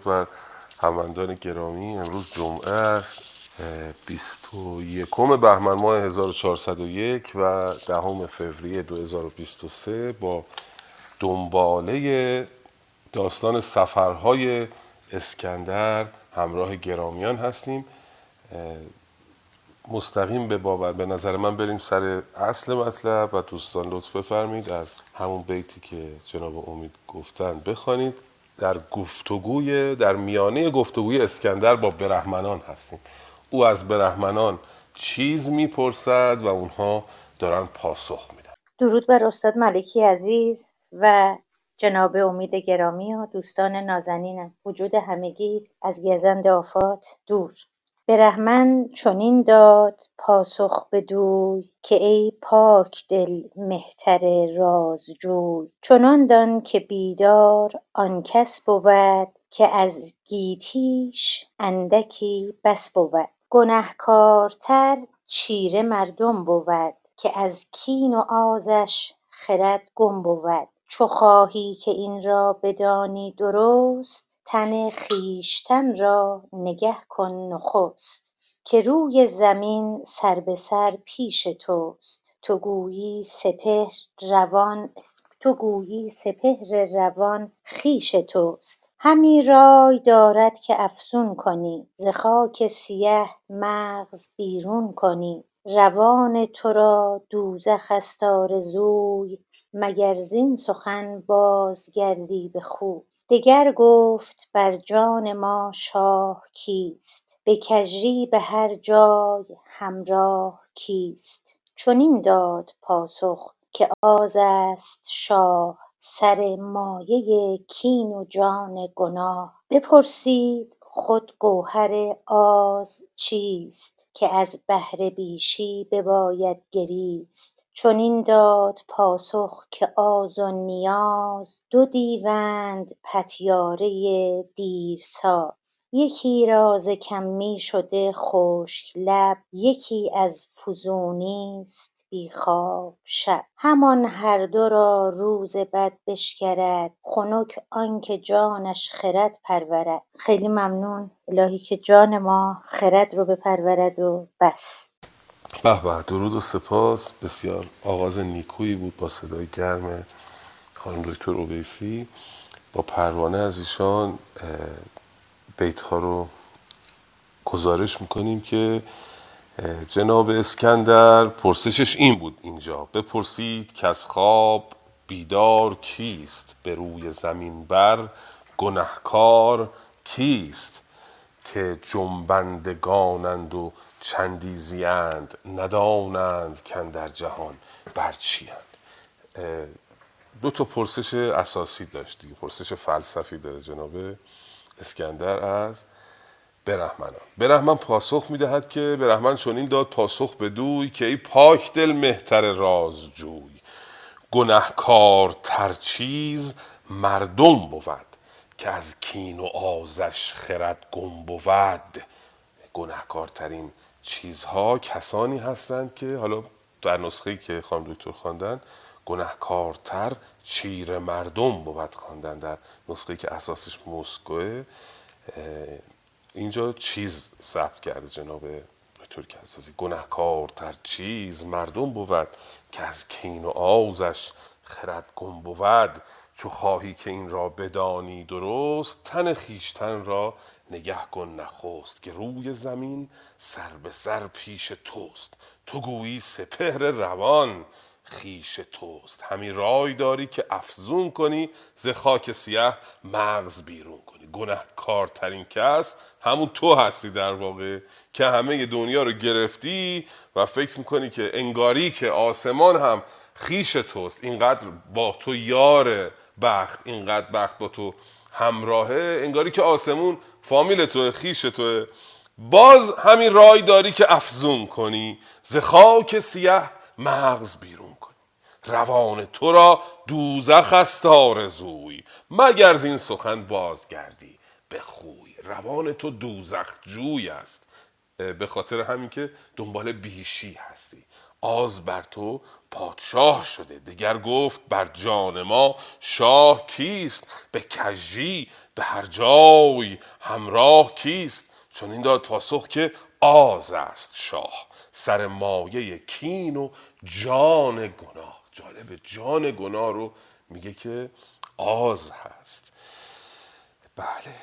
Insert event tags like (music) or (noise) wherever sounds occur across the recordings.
درود بر هموندان گرامی امروز جمعه است بیست و یکم بهمن ماه 1401 و دهم فوریه 2023 با دنباله داستان سفرهای اسکندر همراه گرامیان هستیم. مستقیم به باور به نظر من بریم سر اصل مطلب و دوستان لطف بفرمید از همون بیتی که جناب امید گفتن بخوانید. در گفتگوی در میانه گفتگوی اسکندر با برهمنان هستیم. او از برهمنان چیز می‌پرسد و اونها دارن پاسخ میدن. درود بر استاد ملکی عزیز و جناب امید گرامی و دوستان نازنینم. وجود همگی از گزند آفات دور. برهمن چنین داد پاسخ بدوی که ای پاک دل مهتر رازجوی. چنان دان که بیدار آن کس بود که از گیتیش اندکی بس بود. گنهکارتر چیره مردم بود که از کین و آزش خرد گم بود. چو خواهی که این را بدانی درست تن خویشتن را نگه کن نخست که روی زمین سر به سر پیش توست. تو گویی سپهر روان تو گویی سپهر روان خویش توست. همی رای دارد که افزون کنی ز خاک سیه مغز بیرون کنی. روان تو را دوزخ است آرزوی مگر زین سخن بازگردی به خوی. دگر گفت بر جان ما شاه کیست؟ به کژی به هر جای همراه کیست؟ چنین داد پاسخ که آز است شاه سر مایه کین و جان گناه. بپرسید خود گوهر آز چیست که از بهر بیشی بباید گریست؟ چنین داد پاسخ که آز و نیاز دو دیوند پتیاره دیرساز. یکی را ز کمی شده خشک لب یکی از فزونی است بی خواب شب. همان هر دو را روز بد بشکرد خنک آنکه جانش خرد پرورد. خیلی ممنون الهی که جان ما خرد رو بپرورد و بس به به. درود و سپاس. بسیار آغاز نیکویی بود با صدای گرم خانم دکتر اویسی با پروانه از ایشان بیت ها رو گزارش می‌کنیم که جناب اسکندر پرسشش این بود اینجا. بپرسید که از خواب بیدار کیست؟ به روی زمین بر گنهکار کیست؟ که جنبندگانند و چندیزیند ندانند در جهان بر دو تا پرسش اساسی داشت دیگه پرسش فلسفی داره جناب اسکندر از برهمنان. برهمن پاسخ می‌دهد که برهمن چنین داد پاسخ بدوی که ای پاک دل مهتر رازجوی گنهکار تر چیز مردم بود که از کین و آزش خرد گم بود. گنهکارترین چیزها کسانی هستند که حالا در نسخه که خانم دکتر خواندن گنهکارتر چیر مردم بود خواندن در نسخه که اساسش مسکوه. اینجا چیز ثبت کرده جناب دکتر کنسازی گنهکارتر چیز مردم بود که از کین و آزش خرد گم بود چو خواهی که این را بدانی درست تن خیشتن را نگه کن نخست که روی زمین سر به سر پیش توست. تو گویی سپهر روان خیش توست. همی رای داری که افزون کنی ز خاک سیه مغز بیرون کنی. گناه کارترین کس همون تو هستی در واقع که همه دنیا رو گرفتی و فکر می‌کنی که انگاری که آسمان هم خیش توست. اینقدر با تو یار بخت اینقدر بخت با تو همراهه انگاری که آسمون فامیل تو خیش تو باز همین رای داری که افزون کنی ز خاک سیه مغز بیرون کنی. روان تو را دوزخ است آرزوی مگر این سخن بازگردی به خوی. روان تو دوزخ جوی است به خاطر همین که دنبال بیشی هستی. آز بر تو پادشاه شده. دگر گفت بر جان ما شاه کیست؟ به کژی به هر جای همراه کیست؟ چون این داد پاسخ که آز است شاه سر مایه کین و جان گناه. جالب جان گناه رو میگه که آز هست. بله.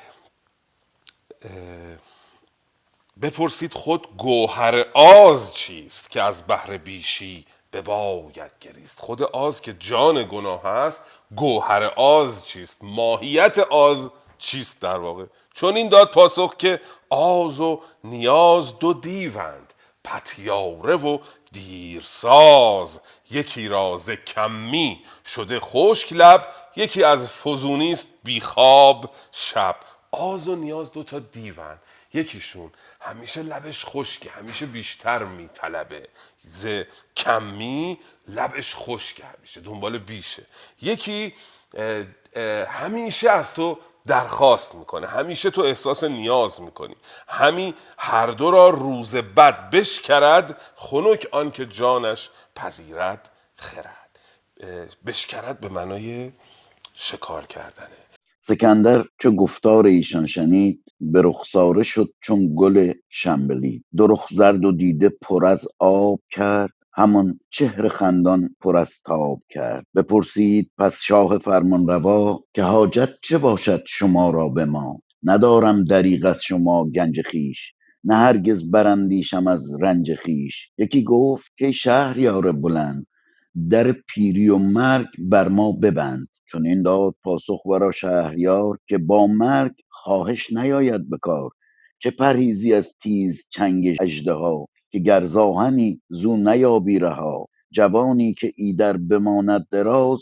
بپرسید خود گوهر آز چیست که از بحر بیشی به باید گریست؟ خود آز که جان گناه هست گوهر آز چیست؟ ماهیت آز چیست در واقع؟ چون این داد پاسخ که آز و نیاز دو دیوند پتیاره و دیرساز. یکی راز کمی شده خشک لب یکی از فزونیست بیخواب شب. آز و نیاز دو تا دیوند یکیشون همیشه لبش خشکه همیشه بیشتر میطلبه. ز کمی لبش خشکه همیشه دنبال بیشه. یکی همیشه از تو درخواست می‌کنه. همیشه تو احساس نیاز می‌کنی. همین هر دو را روز بد بشکرد خنک آن که جانش پذیرد خرد. بشکرد به معنای شکار کردنه. سکندر چو گفتار ایشان شنید به رخساره شد چون گل شنبلید دو رخ زرد و دیده پر از آب کرد. همان چهر خندان پر از تاب کرد. بپرسید پس شاه فرمانروا که حاجت چه باشد شما را به ما؟ ندارم دریغ از شما گنج خویش. نه هرگز براندیشم از رنج خویش. یکی گفت کای شهریار بلند در پیری و مرگ بر ما ببند. چنین داد پاسخ ورا شهریار که با مرگ خواهش نیاید به کار. چه پرهیزی از تیز چنگ اژدها. که گر ز آهنی زو نیابی رها. جوانی که ایدر بماند دراز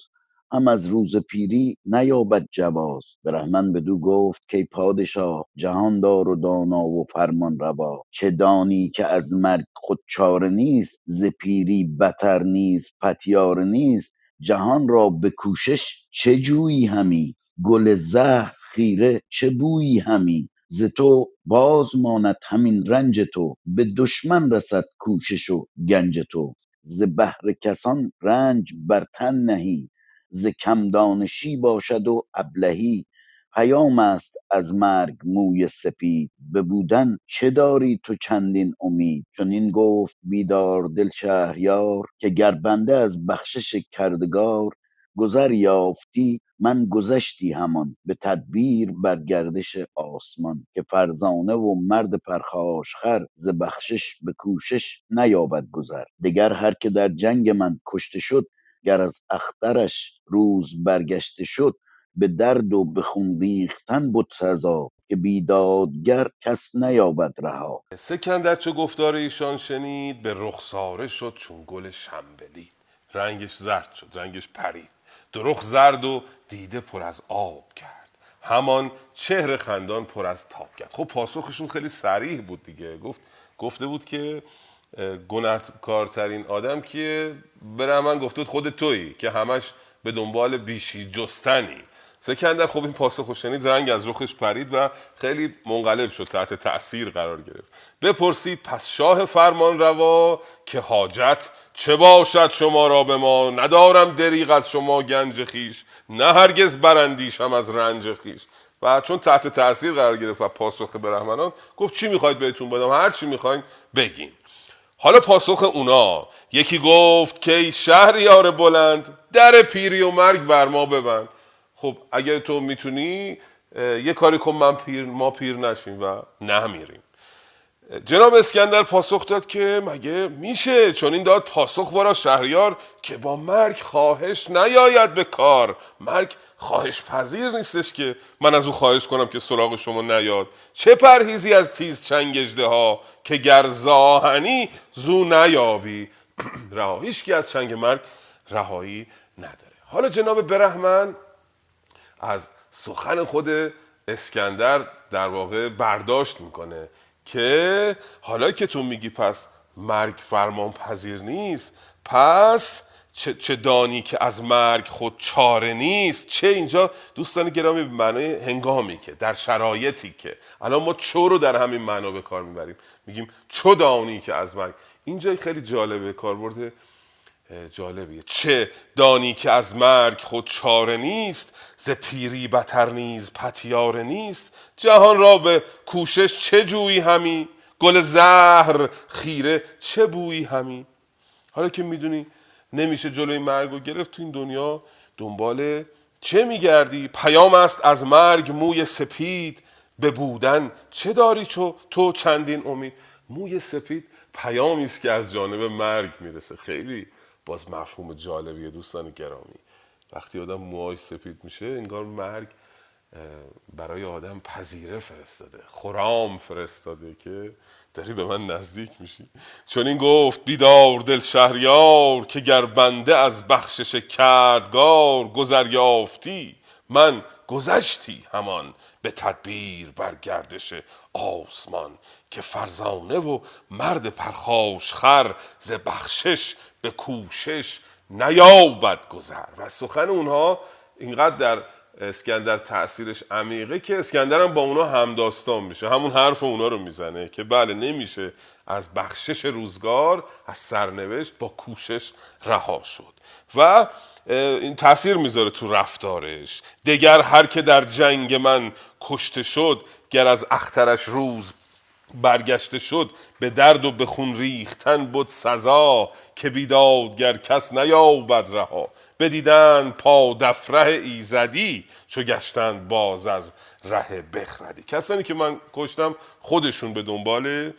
هم از روز پیری نیابد جواز. برهمن بدو گفت کای پادشاه جهاندار و دانا و فرمانروا چه دانی که از مرگ خود چاره نیست ز پیری بتر نیز پتیاره نیست. جهان را به کوشش چه جویی همی؟ گل زهر خیره چه بویی همی؟ ز تو باز ماند همین رنج تو به دشمن رسد کوشش و گنج تو. ز بهر کسان رنج بر تن نهی ز کم دانشی باشد و ابلهی. پیام است از مرگ موی سپید به بودن چه داری تو چندین امید؟ چنین گفت بیدار دل شهریار که گر بنده از بخشش کردگار گذر یافتی من گذشتی همان به تدبیر بر گردش آسمان که فرزانه و مرد پرخاشخر ز بخشش به کوشش نیابد گذر. دگر هر که در جنگ من کشته شد گر از اخترش روز برگشته شد به درد و به خون ریختن بد سزا که بیدادگر کس نیابد رها. سکندر چو گفتار ایشان شنید به رخساره شد چون گل شنبلی رنگش زرد شد رنگش پرید. درخ زرد و دیده پر از آب کرد. همان چهر خندان پر از تاب کرد. خب پاسخشون خیلی سریح بود دیگه. گفت گفته بود که گناهکارترین آدم که بره من گفته بود خود تویی که همش به دنبال بیشی جستنی. سکندر خب این پاسخ شنید رنگ از رخش پرید و خیلی منقلب شد تحت تأثیر قرار گرفت. بپرسید پس شاه فرمان روا که حاجت چه باشد شما را به ما؟ ندارم دریغ از شما گنج خیش نه هرگز برندیشم از رنج خیش و چون تحت تاثیر قرار گرفت و پاسخ برهمنان گفت چی می‌خواید بهتون بدم؟ هر چی می‌خواین بگین. حالا پاسخ اونا. یکی گفت که شهریار بلند در پیری و مرگ بر ما ببند. خب اگر تو می‌تونی یه کاری کن من پیر ما پیر نشیم و نمیریم. جناب اسکندر پاسخ داد که مگه میشه؟ چون این داد پاسخ ورا شهریار که با مرگ خواهش نیاید به کار. مرگ خواهش پذیر نیستش که من از او خواهش کنم که سراغ شما نیاد. چه پرهیزی از تیز چنگجده ها که گر زاهنی زو نیابی؟ (clears throat) رها که از چنگ مرگ رهایی نداره. حالا جناب برهمن از سخن خود اسکندر در واقع برداشت می‌کنه که حالا که تو میگی پس مرگ فرمان پذیر نیست پس چه, چه دانی که از مرگ خود چاره نیست؟ چه اینجا؟ دوستان گرامی به معنای هنگامی که در شرایطی که. الان ما چو رو در همین معنا به کار می‌بریم. میگیم چو دانی که از مرگ. اینجا خیلی جالبه کاربرد جالبیه. چه دانی که از مرگ خود چاره نیست ز پیری بتر نیز پتیاره نیست. جهان را به کوشش چه جویی همی؟ گل زهر خیره چه بویی همی؟ حالا که می‌دونی نمیشه جلوی مرگ رو گرفت تو این دنیا دنبال چه میگردی؟ پیام است از مرگ موی سپید. به بودن چه داری چو تو چندین امید؟ موی سپید پیامی است که از جانب مرگ می‌رسه. خیلی باز مفهوم جالبیه دوستان گرامی. وقتی آدم موهای سپید میشه انگار مرگ برای آدم پذیره فرستاده خرام فرستاده که داری به من نزدیک میشی. چون این گفت بیدار دل شهریار که گر بنده از بخشش کردگار گذر یافتی من گذشتی همان به تدبیر بر گردش آسمان که فرزانه و مرد پرخاش خر ز بخشش به کوشش نیابد گذر. و سخن اونها اینقدر در اسکندر تاثیرش عمیقه که اسکندر هم با اونا همداستان میشه. همون حرف اونا رو می‌زنه که بله نمیشه از بخشش روزگار از سرنوشت با کوشش رها شد. و این تاثیر می‌ذاره تو رفتارش. دگر هر که در جنگ من کشته شد گر از اخترش روز برگشته شد به درد و به خون ریختن بود سزا که بیدادگر کس نیابد رها. بدیدن پا دفره ایزدی چو گشتن باز از ره بخردی. کسانی که من کشتم خودشون به دنبال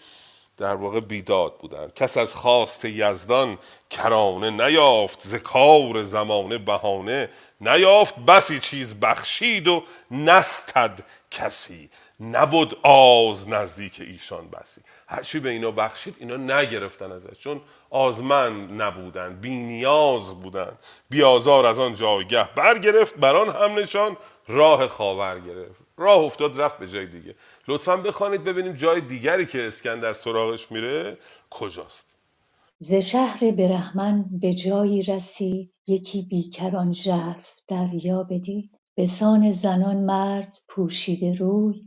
در واقع بیداد بودن کس از خواست یزدان کرانه نیافت ز کار زمانه بهانه نیافت. بسی چیز بخشید و نستد کسی نبود آز نزدیک ایشان بسی. هرچی به اینا بخشید اینا نگرفتن ازش. چون آزمن نبودن بی نیاز بودن. بیازار از آن جایگه برگرفت بران هم نشان راه خاور گرفت. راه افتاد رفت به جای دیگه. لطفا بخوانید ببینیم جای دیگری که اسکندر سراغش میره کجاست. ز شهر برهمن به جایی رسید یکی بیکران ژرف دریا بدید به سان زنان مرد پوشیده روی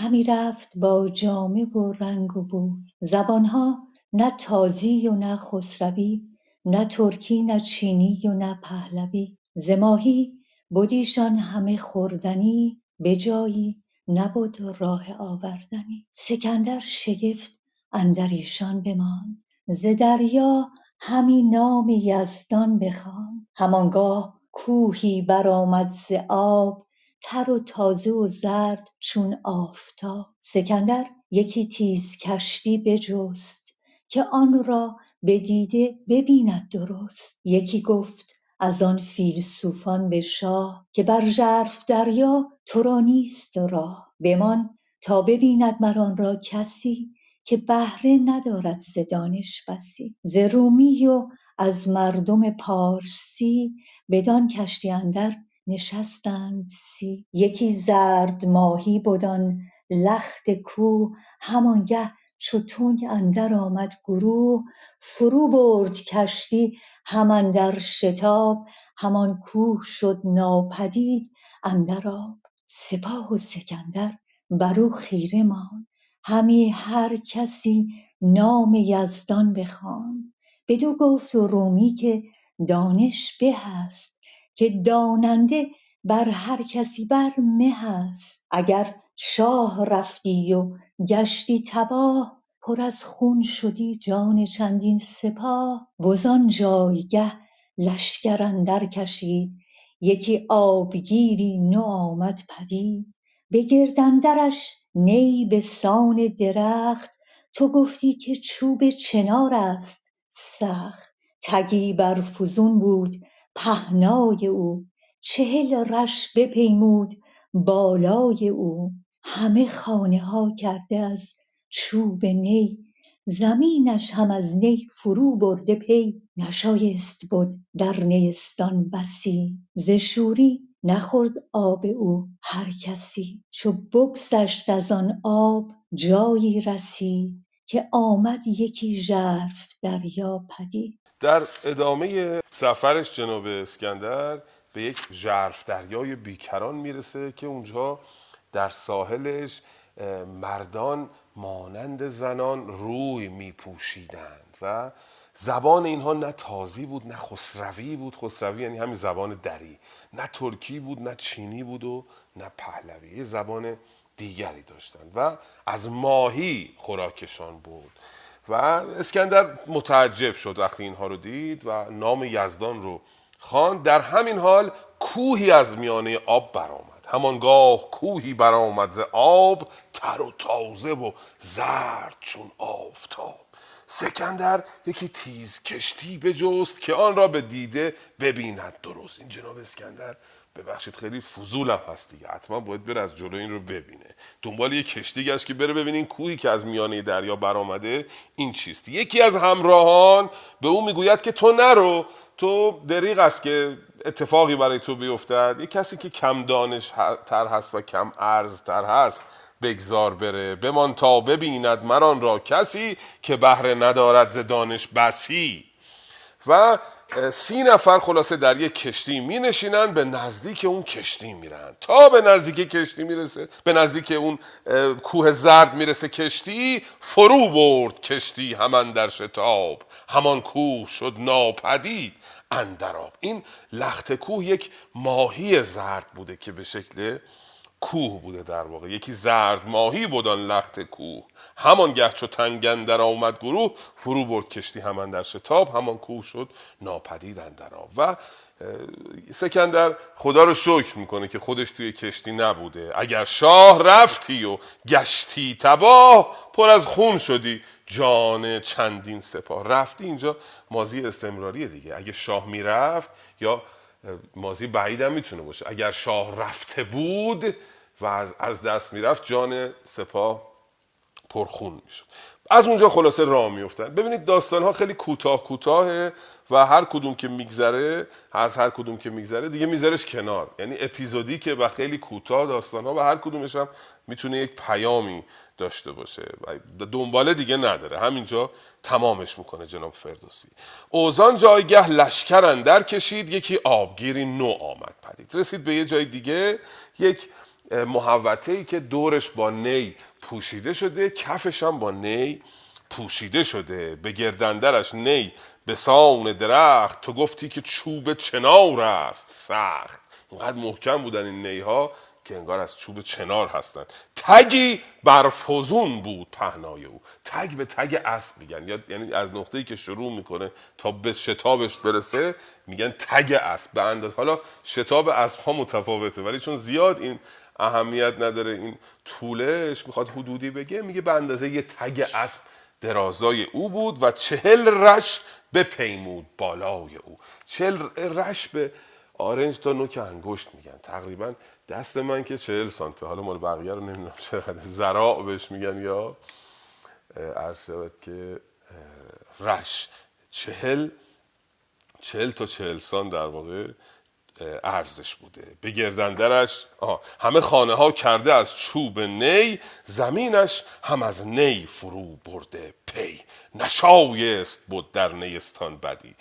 همی رفت با جامه و رنگ و بوی زبانها نه تازی و نه خسروی نه ترکی نه چینی و نه پهلوی. ز ماهی بدیشان همه خوردنی به جایی نبد راه آوردنی. سکندر شگفت اندر ایشان بماند. ز دریا همی نام یزدان بخواند. هم آنگاه کوهی برآمد ز آب تر و تازه و زرد چون آفتاب. سکندر یکی تیز کشتی بجست که آن را به دیده ببیند درست. یکی گفت از آن فیلسوفان به شاه که بر ژرف دریا تو را نیست راه. بمان تا ببیند مر آن را کسی که بهره ندارد ز دانش بسی. ز رومی و از مردم پارسی بدان کشتی اندر نشستند سی یکی زرد ماهی بد آن لخت کوه هم آنگه چو تنگ اندر آمد گروه فرو برد کشتی هم اندر شتاب هم آن کوه شد ناپدید اندر آب سپاه و سکندر برو خیره ماند. همی هر کسی نام یزدان بخواند. بدو گفت رومی که دانش به است. که داننده بر هر کسی بر مه است. اگر شاه رفتی و گشتی تباه پر از خون شدی جان چندین سپاه. وزان جایگه لشکر اندر کشید یکی آبگیری نو آمد پدید. به گرد اندرش نی به سان درخت تو گفتی که چوب چنار است سخت. تگی برفزون بود پهنای او. چهل رش بپیمود بالای او. همه خانه ها کرده از چوب نی. زمینش هم از نی فرو برده پی. نشایست بد در نیستان بسی. ز شوری نخورد آب او هر کسی. چو بگذشت از آن آب جایی رسید که آمد یکی ژرف دریا پدید. در ادامه سفرش جناب اسکندر به یک ژرف دریای بیکران می‌رسه که اونجا در ساحلش مردان مانند زنان روی میپوشیدند و زبان اینها نه تازی بود نه خسروی بود. خسروی یعنی همین زبان دری. نه ترکی بود نه چینی بود و نه پهلوی. یه زبان دیگری داشتند و از ماهی خوراکشان بود و اسکندر متعجب شد وقتی اینها رو دید و نام یزدان رو خواند. در همین حال کوهی از میانه آب برآمد. همانگاه کوهی برآمد ز آب تر و تازه و زرد چون آفتاب. سکندر یکی تیز کشتی بجست که آن را به دیده ببیند درست. این جناب اسکندر ببخشید خیلی فضولم هست دیگه. حتما باید بره از جلو این رو ببینه. دنبال یه کشتی گشت که بره ببینین کوهی که از میانه دریا برآمده این چیست. یکی از همراهان به او می‌گوید که تو نرو تو دریغ است که اتفاقی برای تو بیفتد. یه کسی که کم دانش تر هست و کم ارز تر هست بگذار بره. بمان تا ببیند مران را کسی که بهره ندارد ز دانش بسی. و سی نفر خلاصه در یک کشتی می نشینن به نزدیک اون کشتی میرن. تا به نزدیک کشتی می‌رسه به نزدیک اون کوه زرد می‌رسه کشتی فرو برد کشتی همان در شتاب. همان کوه شد ناپدید اندراب این لخت کوه یک ماهی زرد بوده که به شکل کوه بوده در واقع. یکی زرد ماهی بودن لخت کوه. همان گه چو در آمد گروه فرو برد کشتی همان در شتاب همان کوه شد ناپدید در آب. و سکندر خدا رو شکر می‌کنه که خودش توی کشتی نبوده. اگر شاه رفتی و گشتی تباه پر از خون شدی. جان چندین سپاه. رفتی اینجا مازی استمراریه دیگه. اگه شاه می‌رفت یا مازی بعید هم می‌تونه باشه. اگر شاه رفته بود و از, دست می‌رفت جان سپاه پرخون می‌شد. از اونجا خلاصه راه میفتن ببینید داستان ها خیلی کوتاه کوتاهه و هر کدوم که میگذره از هر کدوم که میگذره دیگه میذارش کنار. یعنی اپیزودی که و خیلی کوتاه داستان ها و هر کدومش هم می‌تونه یک پیامی داشته باشه. و دنباله دیگه نداره. همینجا تمامش می‌کنه جناب فردوسی. اوزان جایگه لشکر اندر کشید یکی آبگیری نو آمد پدید. رسید به یه جای دیگه یک محوطه ای که دورش با نی پوشیده شده کفش هم با نی پوشیده شده. به گردندرش نی به سان درخت تو گفتی که چوب چنار است. سخت. اینقدر محکم بودن این نیها. که انگار از چوب چنار هستند. تگی بر فزون بود پهنای او. تگ به تگ اسب میگن. یعنی از نقطه‌ای که شروع می‌کنه تا به شتابش برسه میگن تگ اسب. به انداز حالا شتاب اسب ها متفاوته ولی چون زیاد این اهمیت نداره این طولش می‌خواد حدودی بگه میگه به اندازه یه تگ اسب درازای او بود و چهل رش به پیمود بالای او. چهل رش به آرنج تا نوک انگشت میگن. تقریبا دست من که چهل سانته حالا مال بقیه رو نمی‌دونم چقدر. زراع بهش میگن یا. عرض شود که رش. چهل چهل تا چهل سان در واقع ارزش بوده. به گردندرش همه خانه ها کرده از چوب نی زمینش هم از نی فرو برده پی. نشایست بود در نیستان بدی.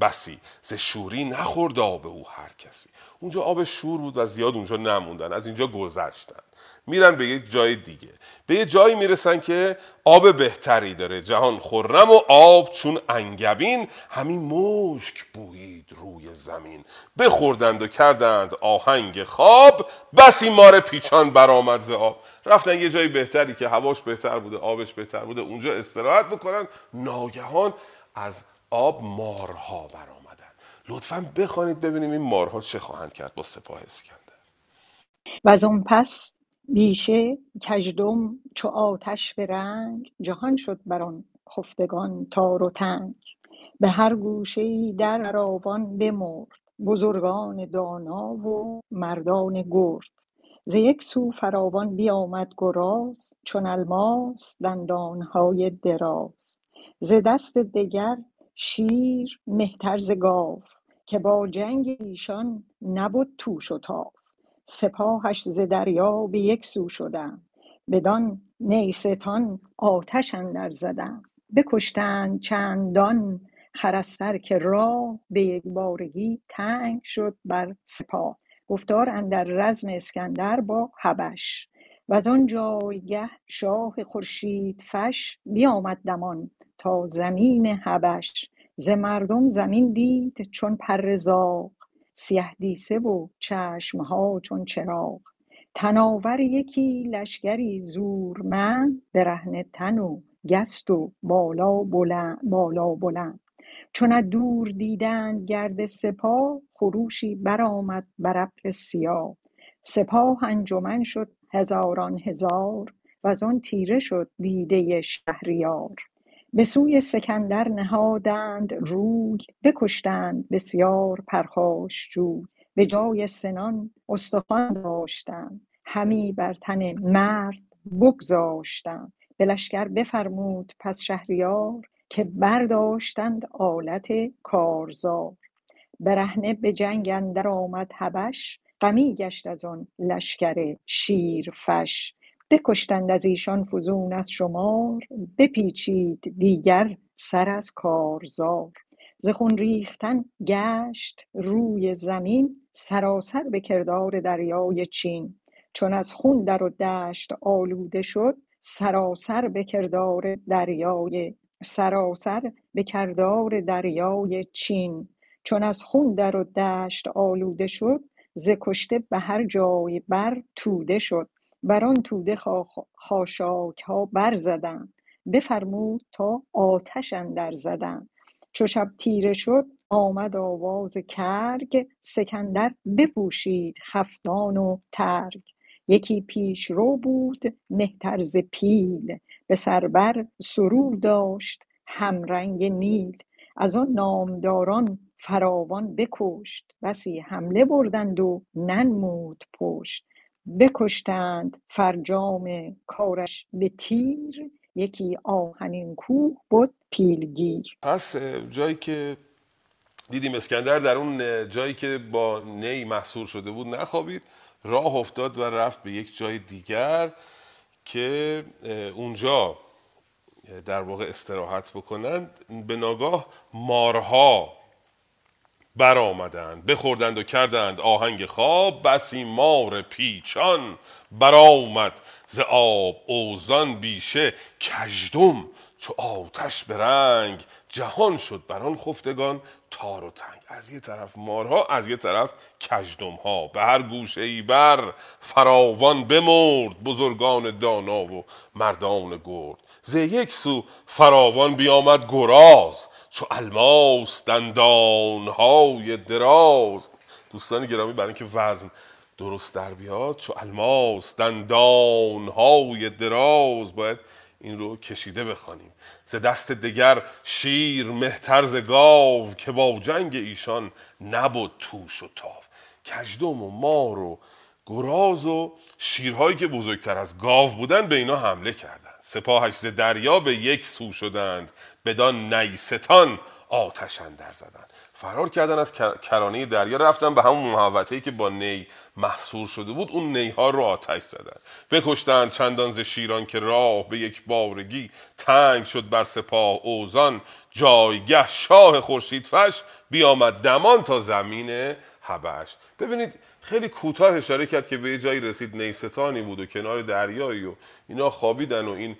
بسی ز شوری نخورد آب او هر کسی. اونجا آب شور بود و زیاد اونجا نموندن. از اینجا گذشتن. میرن به یک جای دیگه. به یه جایی می‌رسن که آب بهتری داره. جهان خرم و آب چون انگبین. همین مشک بویید روی زمین. بخوردند و کردند آهنگ خواب. بسی مار پیچان برآمد ز آب. رفتن یه جایی بهتری که هواش بهتر بوده آبش بهتر بوده. اونجا استراحت بکنن. ناگهان از آب مارها برآمدن لطفا بخوانید ببینیم این مارها چه خواهند کرد با سپاه اسکندر. و از اون پس بیشه کژدم چو آتش به رنگ جهان شد بر آن خفتگان تار و تنگ. به هر گوشه در آوان بمرد بزرگان دانا و مردان گرد. ز یک سو فراوان بیامد گراز چون الماس دندانهای دراز. ز دست دگر شیر مهتر ز گاو. که با جنگ ایشان نبد توش و تاو سپاهش ز دریا به یک سو شدند. بدان نیستان آتش اندر زدند. بکشتند چندان خر که راه به یکبارگی تنگ شد بر سپاه. گفتار اندر رزم اسکندر با حبش. و از آن جایگه شاه خورشید فش بیامد دمان تا زمین حبش. ز مردم زمین دید چون پر زاغ سیه دیسه و چشمها چون چراغ. تناور یکی لشکری زورمند برهنه تن و گست و بالا بلند, بالا بلند. چون از دور دیدند گرد سپاه خروشی برآمد بر ابر سیاه. سپاه انجمن شد هزاران هزار وزان تیره شد دیده شهریار. به سوی سکندر نهادند روی بکشتند بسیار پرخاشجوی به جای سنان استخوان داشتند همی بر تن مرد بگذاشتند به لشکر بفرمود پس شهریار که برداشتند آلت کارزار. برهنه به جنگ اندر آمد هبش غمی گشت از آن لشکر شیرفش. بکشتند از ایشان فزون از شمار بپیچید دیگر سر از کارزار. ز خون ریختن گشت روی زمین سراسر به کردار دریای چین. چون از خون در و دشت آلوده شد سراسر به کردار دریای سراسر به کردار دریای چین. چون از خون در و دشت آلوده شد ز کشته به هر جای بر توده شد. بر آن توده خاشاک ها برزدند بفرمود تا آتش اندر زدند. چو شب تیره شد آمد آواز کرگ. سکندر بپوشید خفتان و ترگ. یکی پیشرو بود مهتر ز پیل. به سر بر سرو داشت همرنگ نیل. از آن نامداران فراوان بکشت. بسی حمله بردند و ننمود پشت. بکشتند فرجام کارش به تیر یکی آهنین کوه بد پیلگیر. پس جایی که دیدیم اسکندر در اون جایی که با نی محصور شده بود نخوابید راه افتاد و رفت به یک جای دیگر که اونجا در واقع استراحت بکنند. به ناگاه مارها برآمدند بخوردند و کردند آهنگ خواب. بسی مار پیچان برآمد ز آب اوزان بیشه کژدم. چو آتش به رنگ جهان شد بر آن خفتگان تار و تنگ. از یه طرف مارها از یه طرف کژدم ها به هر گوشه ای بر فراوان بمرد بزرگان دانا و مردان گرد. ز یک سو فراوان بیامد گراز. چو الماس دندانهای دراز. دوستان گرامی برای اینکه وزن درست در بیاد چو الماس دندانهای دراز. باید این رو کشیده بخوانیم. ز دست دگر شیر مهتر ز گاو که با جنگ ایشان نبود توش و تاو. کژدم و مار و گراز و شیرهایی که بزرگتر از گاو بودن به اینا حمله کردند. سپاهش ز دریا به یک سو شدند. بدان نیستان آتش اندر زدند فرار کردن از کرانه دریا رفتن به همون محوطه‌ای که با نی محصور شده بود اون نیها رو آتش زدن. بکشتند چندان ز شیران که راه به یک بارگی تنگ شد بر سپاه اوزان. جایگه شاه خورشید فش بیامد دمان تا زمین حبش. ببینید خیلی کوتاه اشاره کرد که به یه جایی رسید. نیستانی بود و کنار دریایی و اینا خوابیدن و این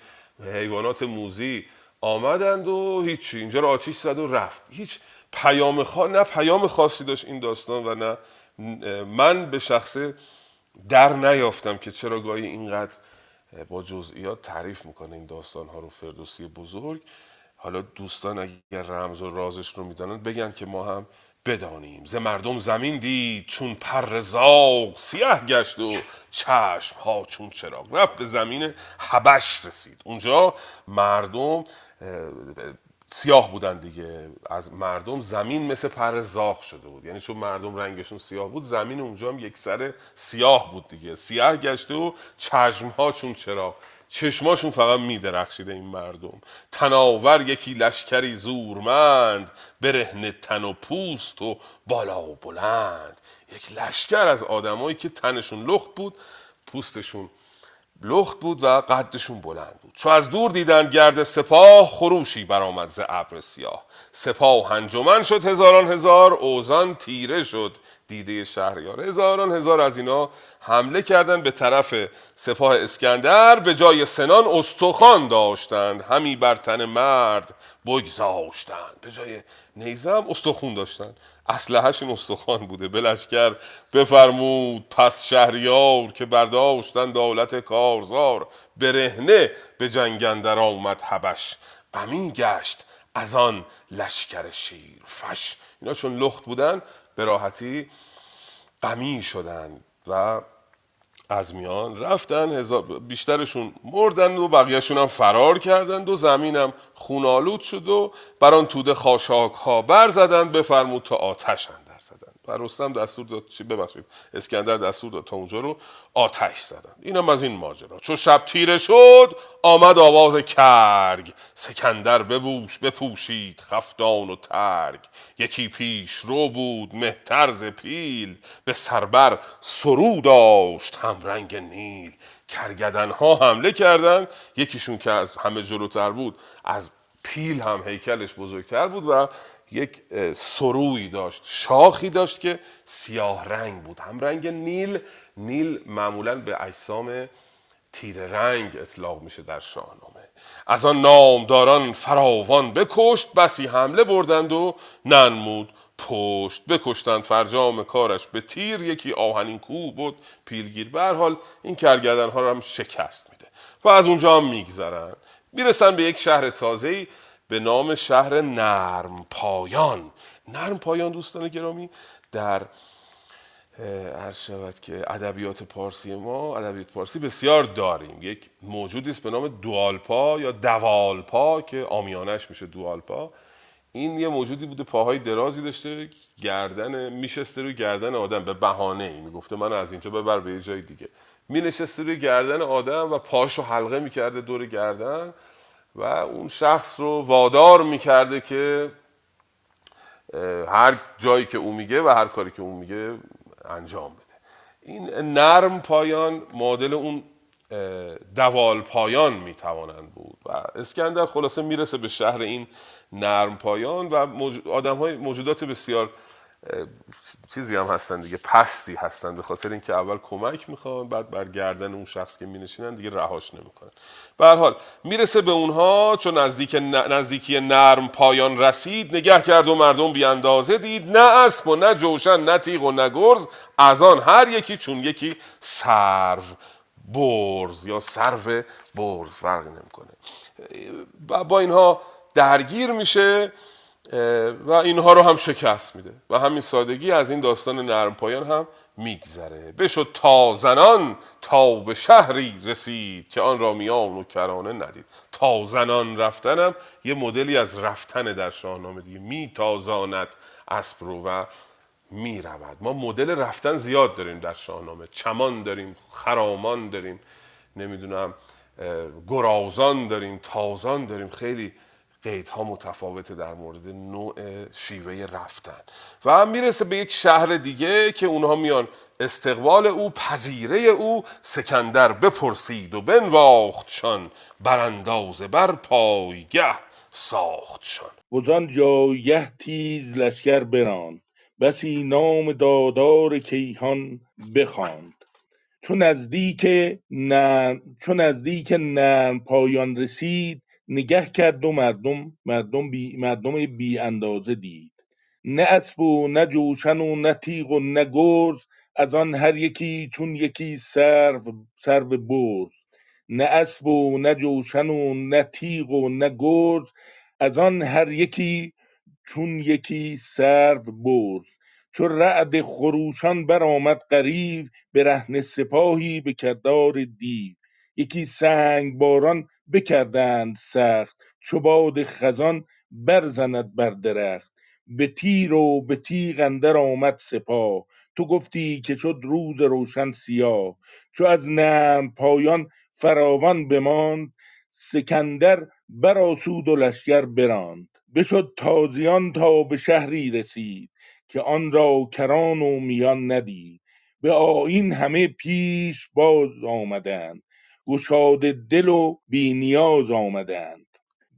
حیوانات موزی آمدند و هیچی اینجا رو آتیش زد و رفت. هیچ پیام خوا... نه پیام خاصی داشت این داستان و نه من به شخصه در نیافتم که چرا گاهی اینقدر با جزئیات تعریف می‌کنه این داستان ها رو فردوسی بزرگ. حالا دوستان اگر رمز و رازش رو می‌دانند بگن که ما هم بدانیم. ز مردم زمین دید چون پر زاغ سیه گشت و چشم ها چون چراغ. رفت به زمین حبش رسید. اونجا مردم سیاه بودن دیگه. از مردم زمین مثل پر زاغ شده بود. یعنی چون مردم رنگشون سیاه بود زمین اونجا هم یک سر سیاه بود دیگه. سیاه گشته و چشم ها چون چراغ. چشماشون فقط میدرخشیده این مردم. تناور یکی لشکری زورمند برهنه تن و پوست و بالا و بلند. یک لشکر از آدمایی که تنشون لخت بود پوستشون لخت بود و قدشون بلند بود. چو از دور دیدن گرد سپاه خروشی برآمد ز ابر سیاه. سپاه انجمن شد هزاران هزار اوزان تیره شد دیده شهریار. هزاران هزار از اینا حمله کردند به طرف سپاه اسکندر به جای سنان استخوان داشتند. همی بر تن مرد بگذاشتند. به جای نیزه هم استخون داشتند. اسلحه‌شون استخوان بوده. به لشکر بفرمود پس شهریار که برداشتن دولت کارزار برهنه به جنگ اندر آمد حبش. غمی گشت از آن لشکر شیر فش اینا چون لخت بودن به راحتی غمی شدن و از میان رفتن هزار- بیشترشون مردن و بقیهشون هم فرار کردند و زمینم خونالود شد و بر آن توده خاشاک ها بر زدند بفرمود تا آتش اندر زدند و رستم دستور داد چی ببخشید اسکندر دستور داد تا اونجا رو آتش زدند اینم از این ماجرا. چو شب تیره شد آمد آواز کرگ. سکندر ببوش بپوشید خفتان و ترگ. یکی پیش رو بود مهترز پیل. به سربر سرو داشت هم رنگ نیل. کرگدن ها حمله کردند یکیشون که از همه جلوتر بود از پیل هم هیکلش بزرگتر بود و یک سروی داشت شاخی داشت که سیاه رنگ بود. هم رنگ نیل نیل معمولا به اجسام تیر رنگ اطلاق میشه در شاهنامه. از آن نامداران فراوان بکشت بسی حمله بردند و ننمود پشت بکشتند. فرجام کارش به تیر یکی آهنین کوه بود پیلگیر. به هر حال این کرگدن ها رو هم شکست میده و از اونجا هم میگذرند. می‌رسن به یک شهر تازه‌ای به نام شهر نرم پایان نرم پایان دوستان گرامی در عرض شود که ادبیات پارسی ما ادبیات پارسی بسیار داریم. یک موجودی است به نام دوالپا یا دوالپا که آمیانش میشه دوالپا این یه موجودی بوده پاهای درازی داشته گردن میشسته روی گردن آدم. به بهانه ای می‌گفته. من از اینجا ببر به یه جای دیگه. مینشسته روی گردن آدم و پاشو حلقه می‌کرده دور گردن. و اون شخص رو وادار می‌کرده که هر جایی که او میگه و هر کاری که او میگه انجام بده این نرم پایان معادل اون دوال پایان می‌توانند بود و اسکندر خلاصه می‌رسه به شهر این نرم پایان و. آدم های موجودات بسیار چیزی هم هستن دیگه پستی هستن به خاطر اینکه اول کمک می‌خوان بعد بر گردن اون شخص که مینشینن دیگه رهاش نمی‌کنن. به هر حال می‌رسه به اونها چون نزدیک نزدیکی نرم پایان رسید نگه کرد و مردم بی اندازه دید نه اسب و نه جوشن نه تیغ و نه گرز از آن هر یکی چون یکی سرو برز یا سرو برز فرقی نمی‌کنه. با اینها درگیر میشه. و اینها رو هم شکست میده و همین سادگی از این داستان نرم پایان هم میگذره. بشد تا زنان تا به شهری رسید که آن را میان و کرانه ندید. تا زنان رفتنم یه مدلی از رفتن در شاهنامه دیگه می تازاند اسب رو و می رود ما مدل رفتن زیاد داریم در شاهنامه. چمان داریم خرامان داریم نمی‌دونم گرازان داریم تازان داریم. خیلی قیدها متفاوته در مورد نوع شیوه رفتن. و هم می‌رسه به یک شهر دیگه که اونها میان استقبال او پذیره او سکندر بپرسید و بنواختشان براندازه بر پایگه ساختشان. وزان جایه تیز لشکر براند بسی نام دادار کیهان بخواند. چون نزدیک نرم چون نزدیک نرم پایان رسید نگه کرد و مردم مردم بی, مردم بی اندازه دید. نه اسب و نه جوشن و نه تیغ و نه گرز از آن هر یکی چون یکی سرو سرو برز. نه اسب و نه جوشن و نه تیغ و نه گرز از آن هر یکی چون یکی سرو برز. چو رعد خروشان برآمد غریو برهنه سپاهی به کردار دیو. یکی سنگ باران بکردند سخت چو باد خزان برزند بر درخت. به تیر و به تیغ اندر آمد سپاه تو گفتی که شد روز روشن سیاه. چو از نرم پایان فراوان بماند سکندر برآسود و لشکر براند. بشد تازیان تا به شهری رسید که آن را کران و میان ندید. به آیین همه پیش باز آمدند. گشاده دل و بینیاز آمدند.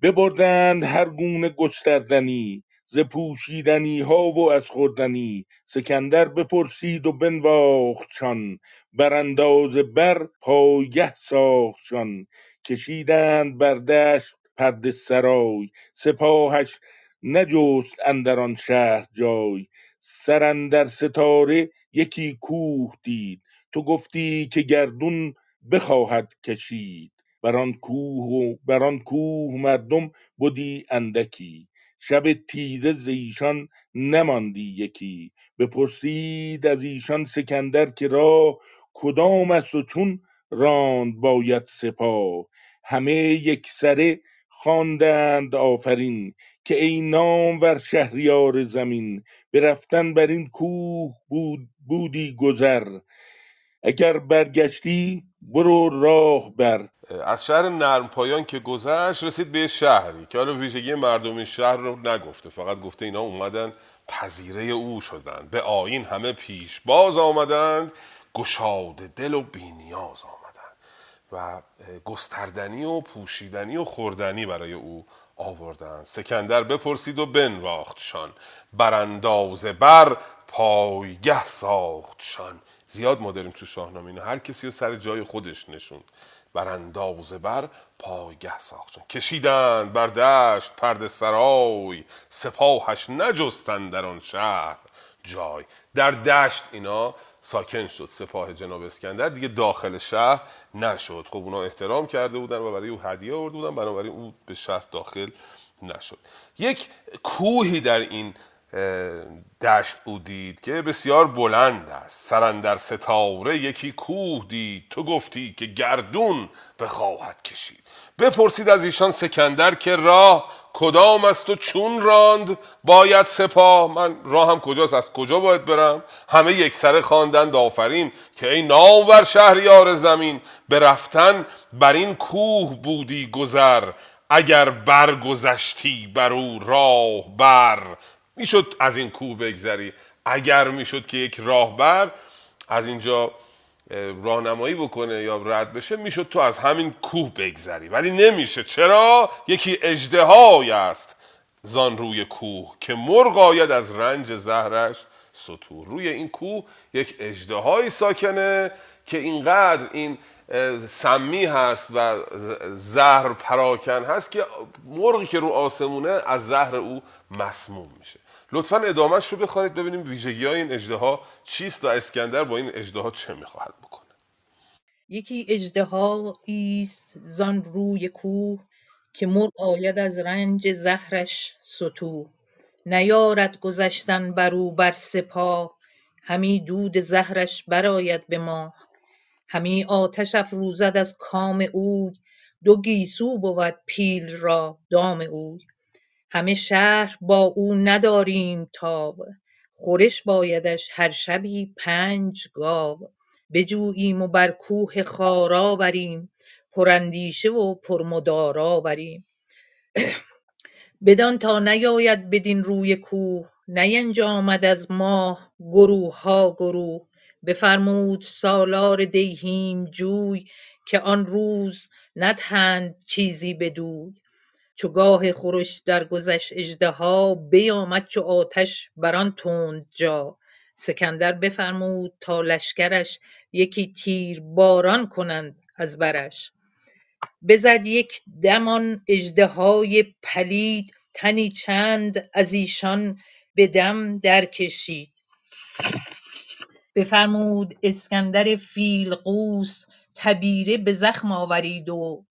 ببردند هر گونه گستردنی ز پوشیدنی ها و از خوردنی. سکندر بپرسید و بنواختشان بر اندازه بر پایگه ساختشان کشیدند بر دشت پرده سرای سپاهش نجست اندر آن شهر جای. سر اندر ستاره یکی کوه دید. تو گفتی که گردون بخواهد کشید. بر آن کوه و بر آن کوه مردم بدی اندکی. شب تیره ز ایشان نماندی یکی. بپرسید از ایشان سکندر که راه کدام است و چون راند باید سپاه. همه یکسره خواندند آفرین که ای نامور شهریار زمین. به رفتن بر این کوه بود بودی گذر. اگر برگشتی برو راه بر. از شهر نرم پایان که گذشت رسید به شهری که حالا ویژگی مردم این شهر رو نگفته. فقط گفته اینا اومدن پذیره او شدند به آین همه پیش باز آمدند گشاده دل و بینیاز آمدند. و گستردنی و پوشیدنی و خوردنی برای او آوردند. سکندر بپرسید و بنواختشان. براندازه بر پایگه ساختشان. زیاد ما داریم تو شاهنامه اینو. هر کسی رو سر جای خودش نشون بر اندازه بر پایگه ساختن. کشیدند بر دشت پرده سرای. سپاهش نجستند در آن شهر جای. در دشت اینا ساکن شد سپاه جناب اسکندر. دیگه داخل شهر نشد. خب اونا احترام کرده بودن و برای او هدیه آورده بودن. بنابراین او به شهر داخل نشد. یک کوهی در این دشت او دید که بسیار بلند است. سرندر ستاره یکی کوه دید. تو گفتی که گردون بخواهد کشید. بپرسید از ایشان سکندر که راه کدام است و چون راند؟ باید سپاه. من راهم کجاست؟ از کجا باید برم؟ همه یک سره خواندند آفرین که ای نامور شهریار زمین به رفتن بر این کوه بودی گذر. اگر برگذشتی بر او راه بر. می‌شد از این کوه بگذری. اگر می‌شد که یک راهبر از اینجا راهنمایی بکنه یا رد بشه می‌شد تو از همین کوه بگذری. ولی نمیشه. چرا؟ یکی اجدهای است زان روی کوه که مرغ آید از رنج زهرش سطور. روی این کوه یک اجدهایی ساکنه که اینقدر این سمی هست و زهر پراکن هست که مرغی که رو آسمونه از زهر او مسموم میشه. لطفا ادامهش رو بخوانید ببینیم ویژگی های این اجده چیست و اسکندر با این اجده چه می‌خواهد بکنه. یکی اجدها ایست زان روی کوه که مرغ آید از رنج زهرش ستو نیارد گذشتن بر او بر سپاه همی دود زهرش برآید به ما همی آتش افروزد از کام اوی دو گیسو بود پیل را دام اوی. همه شهر با او نداریم تاب خورش بایدش هر شبی پنج گاو. بجوییم و بر کوه خارا بریم پراندیشه و پرمدارا بریم (clears throat) بدان تا نیاید بدین روی کوه نینجامد از ماه گروه ها گروه. بفرمود سالار دیهیم جوی که آن روز ندهند چیزی بدوی. چو گاه خورش درگذشت اژدها بیامد چو آتش بر آن تندجا سکندر بفرمود تا لشکرش یکی تیر باران کنند از برش. بزد یک دم آن اژدهای پلید تنی چند از ایشان به دم درکشید. بفرمود اسکندر فیلقوس تبیره به زخم آورید و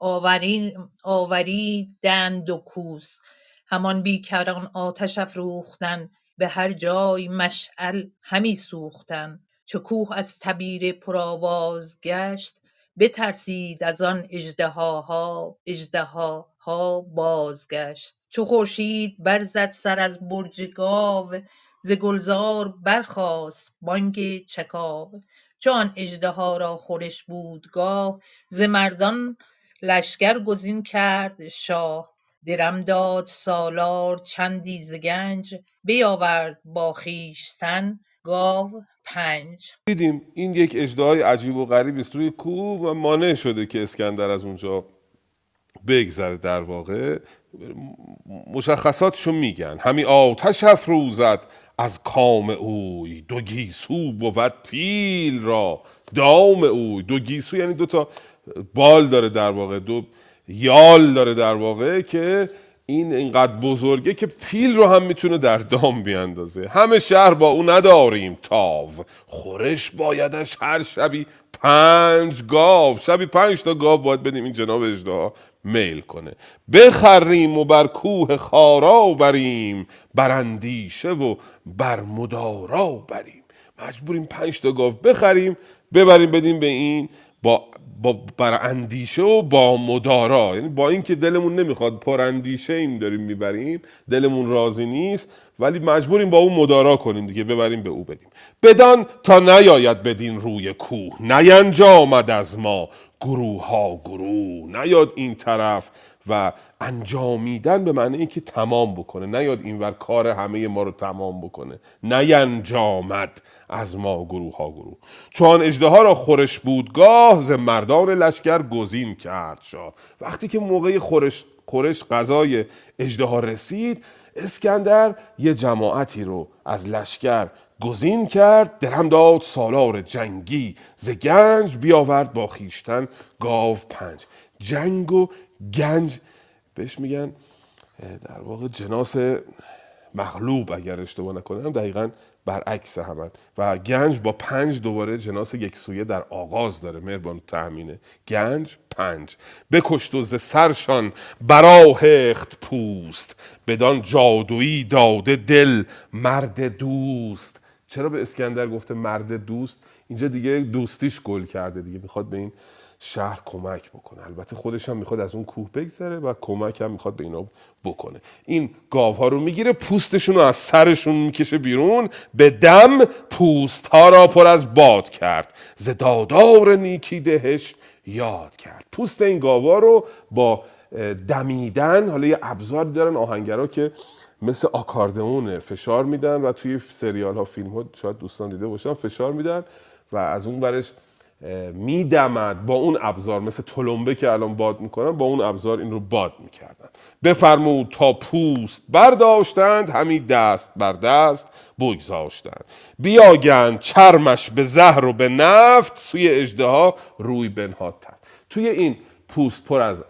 آوریدند و کوس. همان بیکران آتش افروختن به هر جای مشعل همی سوختن. چو کوه از تبیره پرآواز گشت بترسید از آن اژدهاها اژدهاها بازگشت. چو خورشید برزد سر از برج گاو ز گلزار برخاست بانگ چکاو. چو آن اژدها را خورش بود گاه ز مردان لشکر گزین کرد شاه. درم داد سالار چندی ز گنج بیاورد با خویشتن گاو پنج. دیدیم این یک اجدهای عجیب و غریب است روی کوه و مانع شده که اسکندر از اونجا بگذره در واقع. مشخصاتشو میگن. همی آتش افروزد از کام اوی. دو گیسو بود پیل را. دام اوی. دو گیسو یعنی دو تا بال داره در واقع. دو یال داره در واقع که این اینقدر بزرگه که پیل رو هم می‌تونه در دام بیاندازه. همه شهر با او نداریم. تاو. خورش بایدش هر شبی پنج گاو. شبی پنج تا گاو باید بدیم. این جناب اجده میل کنه. بخریم و بر کوه خارا بریم بر اندیشه و بر مدارا بریم. مجبوریم پنج تا گاو بخریم ببریم بدیم به این با با بر اندیشه و با مدارا. یعنی با اینکه دلمون نمی‌خواد پر اندیشه این داریم می‌بریم دلمون راضی نیست ولی مجبوریم با اون مدارا کنیم دیگه ببریم به او بدیم. بدان تا نیاید بدین روی کوه نینجامد از ما. گروه ها گروه. نیاد این طرف و انجامیدن به معنی اینکه تمام بکنه. نیاد اینور کار همه ما رو تمام بکنه. نینجامد از ما گروه ها گروه. چون اجده را خورش بودگاه ز مردان لشکر گزین کرد شاه. وقتی که موقع خورش خورش غذای اجده رسید اسکندر یه جماعتی رو از لشکر گزین کرد درم داد سالار جنگی ز گنج بیاورد با خیشتن گاو پنج. جنگ و گنج بهش میگن در واقع جناس مغلوب اگر اشتباه نکنم دقیقا برعکس همن و گنج با پنج دوباره جناس یک سویه در آغاز داره مهربان تأمینه. گنج پنج. بکشت و ز سرشان براهخت پوست. بدان جادویی داده دل مرد دوست. چرا به اسکندر گفته مرد دوست؟ اینجا دیگه دوستیش گل کرده دیگه می‌خواد به این شهر کمک بکنه. البته خودش هم می‌خواد از اون کوه بگذره و کمک هم می‌خواد به اینا بکنه. این گاوها رو می‌گیره پوستشون رو از سرشون می‌کشه بیرون به دم پوست ها را پر از باد کرد. ز دادار نیکی دهش یاد کرد. پوست این گاوها رو با دمیدن حالا یه ابزار دارن آهنگرا که مثل آکاردئونه فشار میدن و توی سریال ها فیلم ها شاید دوستان دیده باشن فشار میدن و از اون برش میدمد با اون ابزار مثل تلمبه که الان باد می‌کنن با اون ابزار این رو باد می‌کردن. بفرمود تا پوست برداشتند همی دست بر دست بگذاشتند. بیاگند چرمش به زهر و به نفت سوی اجده روی بنهاد توی این پوست پر از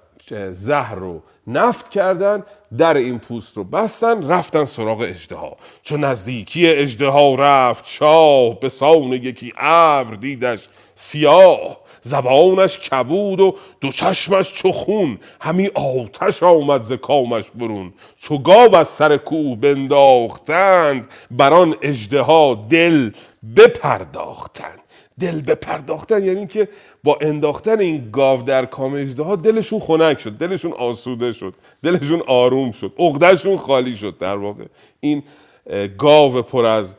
زهر رو نفت کردن در این پوست رو بستن رفتن سراغ اجده چون نزدیکی اجده رفت شاه به سان یکی ابر دیدش سیاه. زبانش کبود و دو چشمش چو خون. همی آتش آمد ز کامش برون. چو گاو از سر کوه بنداختند بران اجده دل بپرداختند. دل بپرداختن یعنی که با انداختن این گاو در کام اجده دلشون خنک شد دلشون آسوده شد دلشون آروم شد عقدهشون خالی شد. در واقع این گاو پر از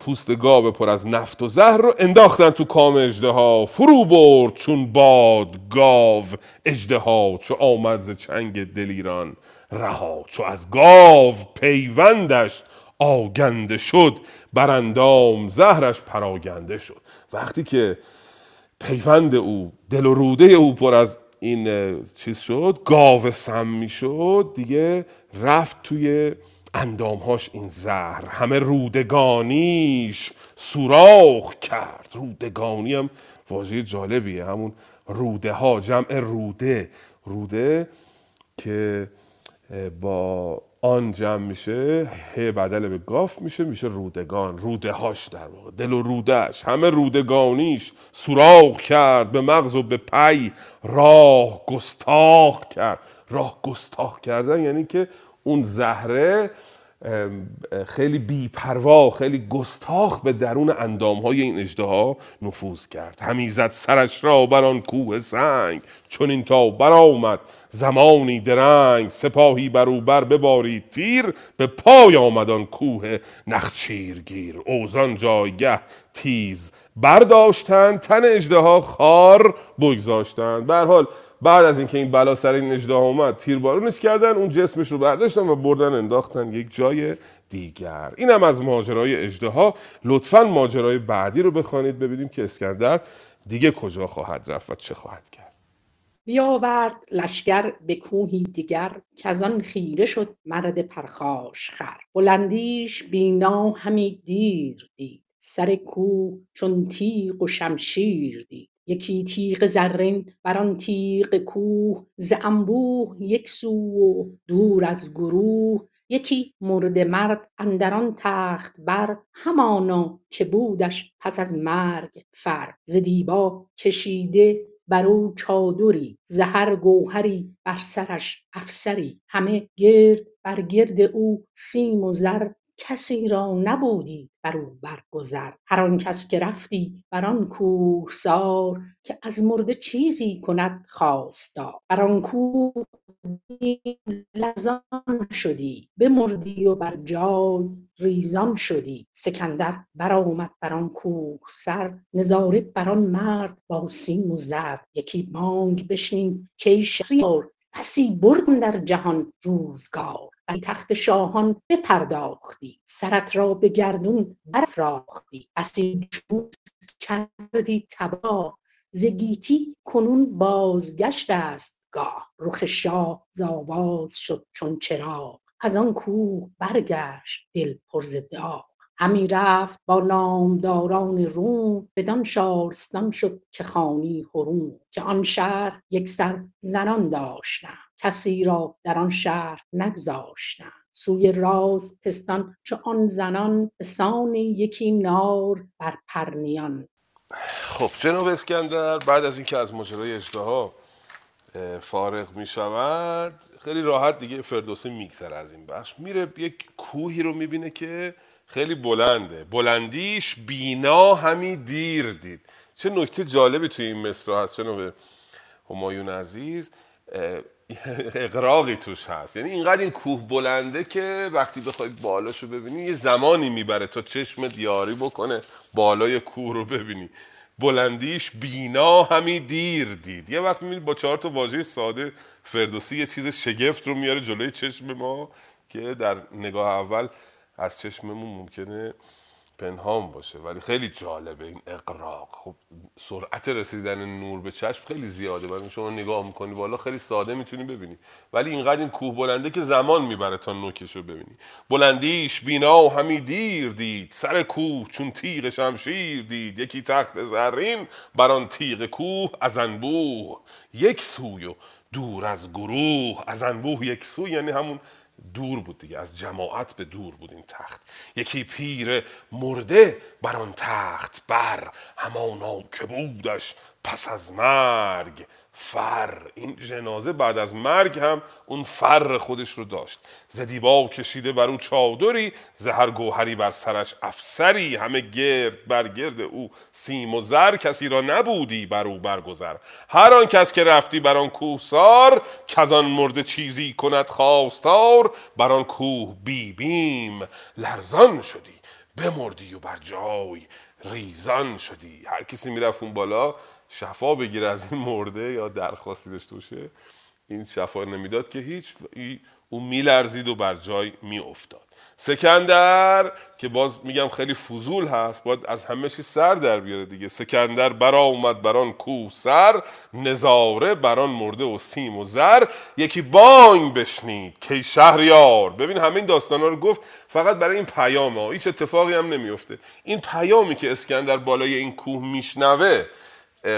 پوست گاو پر از نفت و زهر رو انداختن تو کام اجده ها فرو برد چون باد گاو اجده ها چو آمد ز چنگ دلیران رها. چو از گاو پیوندش آگنده شد برندام زهرش پراگنده شد. وقتی که پیوند او دل و روده او پر از این چیز شد گاو سمی شد دیگه رفت توی اندامهاش این زهر. همه رودگانیش سوراخ کرد. رودگانی هم واژه جالبیه. همون روده ها جمع روده. روده که با آن جمع میشه ه بدل به گاف میشه میشه رودگان روده هاش در واقع دل و رودهش همه رودگانیش سوراخ کرد به مغز و به پی راه گستاخ کرد. راه گستاخ کردن یعنی که اون زهره خیلی بیپروا خیلی گستاخ به درون اندام های این اجده نفوذ کرد. همی زد سرش را بر آن کوه سنگ. چون این تا برآمد. زمانی درنگ سپاهی برو بر ببارید. تیر به پای آمد آن کوه نخچیرگیر. اوزان جایگه تیز برداشتند. تن اجده خار بگذاشتند. به حال بعد از اینکه این بلا سر این اژدها اومد تیربارونش کردن اون جسمش رو برداشتن و بردن انداختن یک جای دیگر. اینم از ماجرای اژدها لطفا ماجرای بعدی رو بخوانید ببینیم که اسکندر دیگه کجا خواهد رفت و چه خواهد کرد. بیاورد لشکر به کوهی دیگر کزان خیره شد مرد پرخاش خر. بلندیش بینا همی دیر دید سر کوه چون تیغ و شمشیر دید. یکی تیغ زرین بر آن تیغ کوه ز انبوه یک سو و دور از گروه یکی مرده مرد اندر آن تخت بر همانا که بودش پس از مرگ فر ز دیبا کشیده بر او چادری ز هر گوهری بر سرش افسری همه گرد بر گرد او سیم و زر کسی را نبودی بر او برگذر. هر آن کس که رفتی بر آن کوهسار که از مرده چیزی کند خواستار. بر آن کوه لرزان شدی بمردی و بر جای ریزان شدی. سکندر برآمد بر آن کوهسر نظاره بر آن مرد با سیم و زر یکی بانگ بشنید کای شهریار بسی برد اندر جهان روزگار. بر تخت شاهان بپرداختی سرت را به گردون برافراختی. جهود کردی تباه ز گیتی کنون بازگشت است گاه. رخ شاه ز آواز شد چون چراغ از آن کوه برگشت دل پر ز داغ. همی رفت با نامداران روم بدان شارستان شد که خوانی هروم که آن شهر یکسر زنان داشتند. کسی را در آن شهر نگذاشتند. سوی راز پستان چو آن زنان بسان یکی نار بر پرنیان. خب جناب اسکندر بعد از اینکه از ماجرای اه، فارغ می شود خیلی راحت دیگه فردوسی میگذره از این بخش. میره یک کوهی رو می‌بینه که خیلی بلنده. بلندیش بینا همی دیر دید. چه نکته جالبی توی این مصرع هست جناب همایون عزیز. (laughs) اقراقی توش هست. یعنی اینقدر این کوه بلنده که وقتی بخوای بالاشو ببینی یه زمانی می‌بره تا چشمت یاری بکنه بالای کوه رو ببینی. بلندیش بینا همی دیر دید. یه وقت می‌بینی با چهار تا واژه ساده فردوسی یه چیز شگفت رو میاره جلوی چشم ما که در نگاه اول از چشممون ممکنه پنهان باشه ولی خیلی جالبه این اقراق. خب سرعت رسیدن نور به چشم خیلی زیاده. ولی شما نگاه می‌کنی بالا خیلی ساده می‌تونی ببینی. ولی اینقدر این کوه بلنده که زمان می‌بره تا نوکش رو ببینی. بلندیش بینا و همی دیر دید. سر کوه چون تیغ شمشیر دید. یکی تخت زرین بر آن تیغ کوه از انبوه. یک سوی دور از گروه. از انبوه یک سو یعنی همون دور بود دیگه از جماعت به دور بود این تخت. یکی پیر مرده بر آن تخت بر همانا که بودش پس از مرگ. فر. این جنازه بعد از مرگ هم اون فر خودش رو داشت. ز دیبا کشیده بر او چادری ز هر گوهری بر سرش افسری. همه گرد بر گرد او سیم و زر. کسی را نبودی بر او برگذر. هر آن کس که رفتی بر آن کوهسار کز آن مرده چیزی کند خواستار. بر آن کوه بی بیم لرزان شدی. بمردی و بر جای ریزان شدی. هر کسی می‌رفت اون بالا شفا بگیره از این مرده یا درخواستی داشته باشه این شفا نمی‌داد که هیچ او میلرزید و بر جای میافتاد. سکندر که باز میگم خیلی فضول هست باید از همه چی سر در بیاره دیگه. سکندر برا اومد بران کوه سر نظاره بران مرده و سیم و زر. یکی بانگ بشنید که شهریار. ببین همین داستانا رو گفت فقط برای این پیام ها. هیچ اتفاقی هم نمیفته این پیامی که اسکندر بالای این کوه میشنوه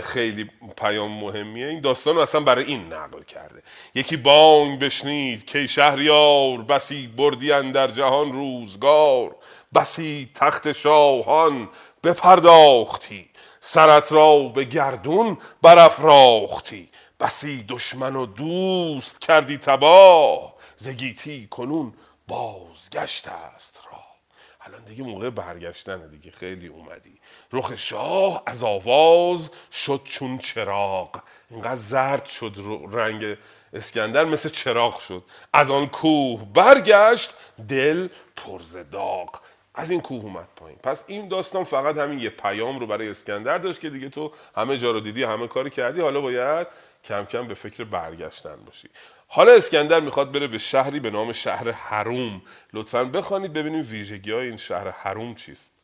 خیلی پیام مهمیه. این داستان رو اصلا برای این نقل کرده. یکی بانگ بشنید که شهریار بسی بردی در جهان روزگار بسی تخت شاهان بپرداختی سرت را به گردون برافراختی بسی دشمن و دوست کردی تباه زگیتی کنون بازگشت است. دیگه موقع برگشتنه دیگه خیلی اومدی. رخ شاه از آواز شد چون چراغ. اینقدر زرد شد رنگ اسکندر مثل چراغ شد. از آن کوه برگشت دل پرز داغ. از این کوه اومد پایین. پس این داستان فقط همین یه پیام رو برای اسکندر داشت که دیگه تو همه جا رو دیدی همه کاری کردی. حالا باید کم کم به فکر برگشتن باشی. حالا اسکندر می‌خواد بره به شهری به نام شهر حروم. لطفا بخوانید ببینیم ویژگی های این شهر حروم چیست.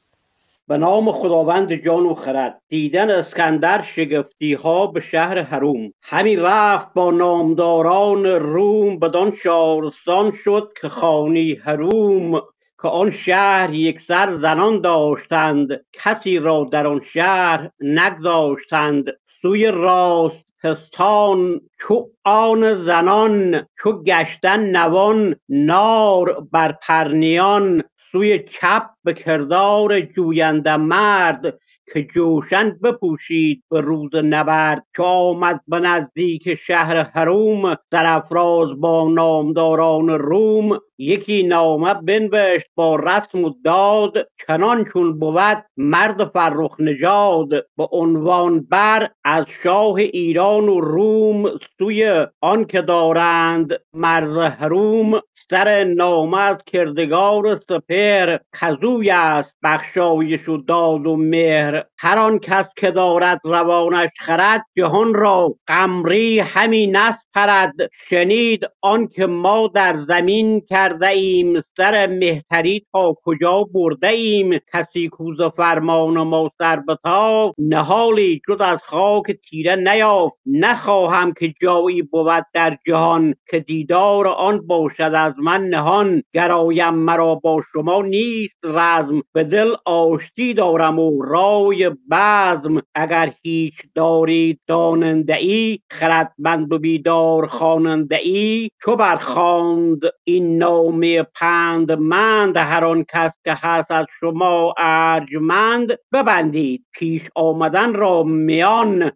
به نام خداوند جان و خرد دیدن اسکندر شگفتی ها به شهر حروم. همی رفت با نامداران روم بدان شارستان شد که خانی حروم که آن شهر یکسر زنان داشتند. کسی را در آن شهر نگذاشتند. سوی راست پستان چو آن زنان چو گشتن نوان نار بر پرنیان سوی چپ به کردار جوینده مرد که جوشن بپوشید به روز نبرد. که آمد به نزدیک شهر حروم سرافراز با نامداران روم یکی نامه بنوشت با رسم و داد چنان چون بود مرد فرخ نژاد. به عنوان بر از شاه ایران و روم سوی آن که دارند مرز حروم سر نامه از کردگار سپر کزوی است بخشایش و داد و مهر. هر آن کس که دارد روانش خرد جهان را قمری همی نسپرد. شنید آن که ما در زمین کرده ایم سر مهتری تا کجا برده ایم کسی کوز فرمان ما سر بتاف نهالی جز از خاک تیره نیافت. نخواهم که جایی بود در جهان که دیدار آن باشد از من نهان. گرایم مرا با شما نیست رزم. به دل آشتی دارم و رای بزم. اگر هیچ دارید داننده ای خردمند و بیدار خواننده ای چو برخواند این نامه پندمند هر آن کس که هست از شما ارجمند. ببندید پیش آمدن را میان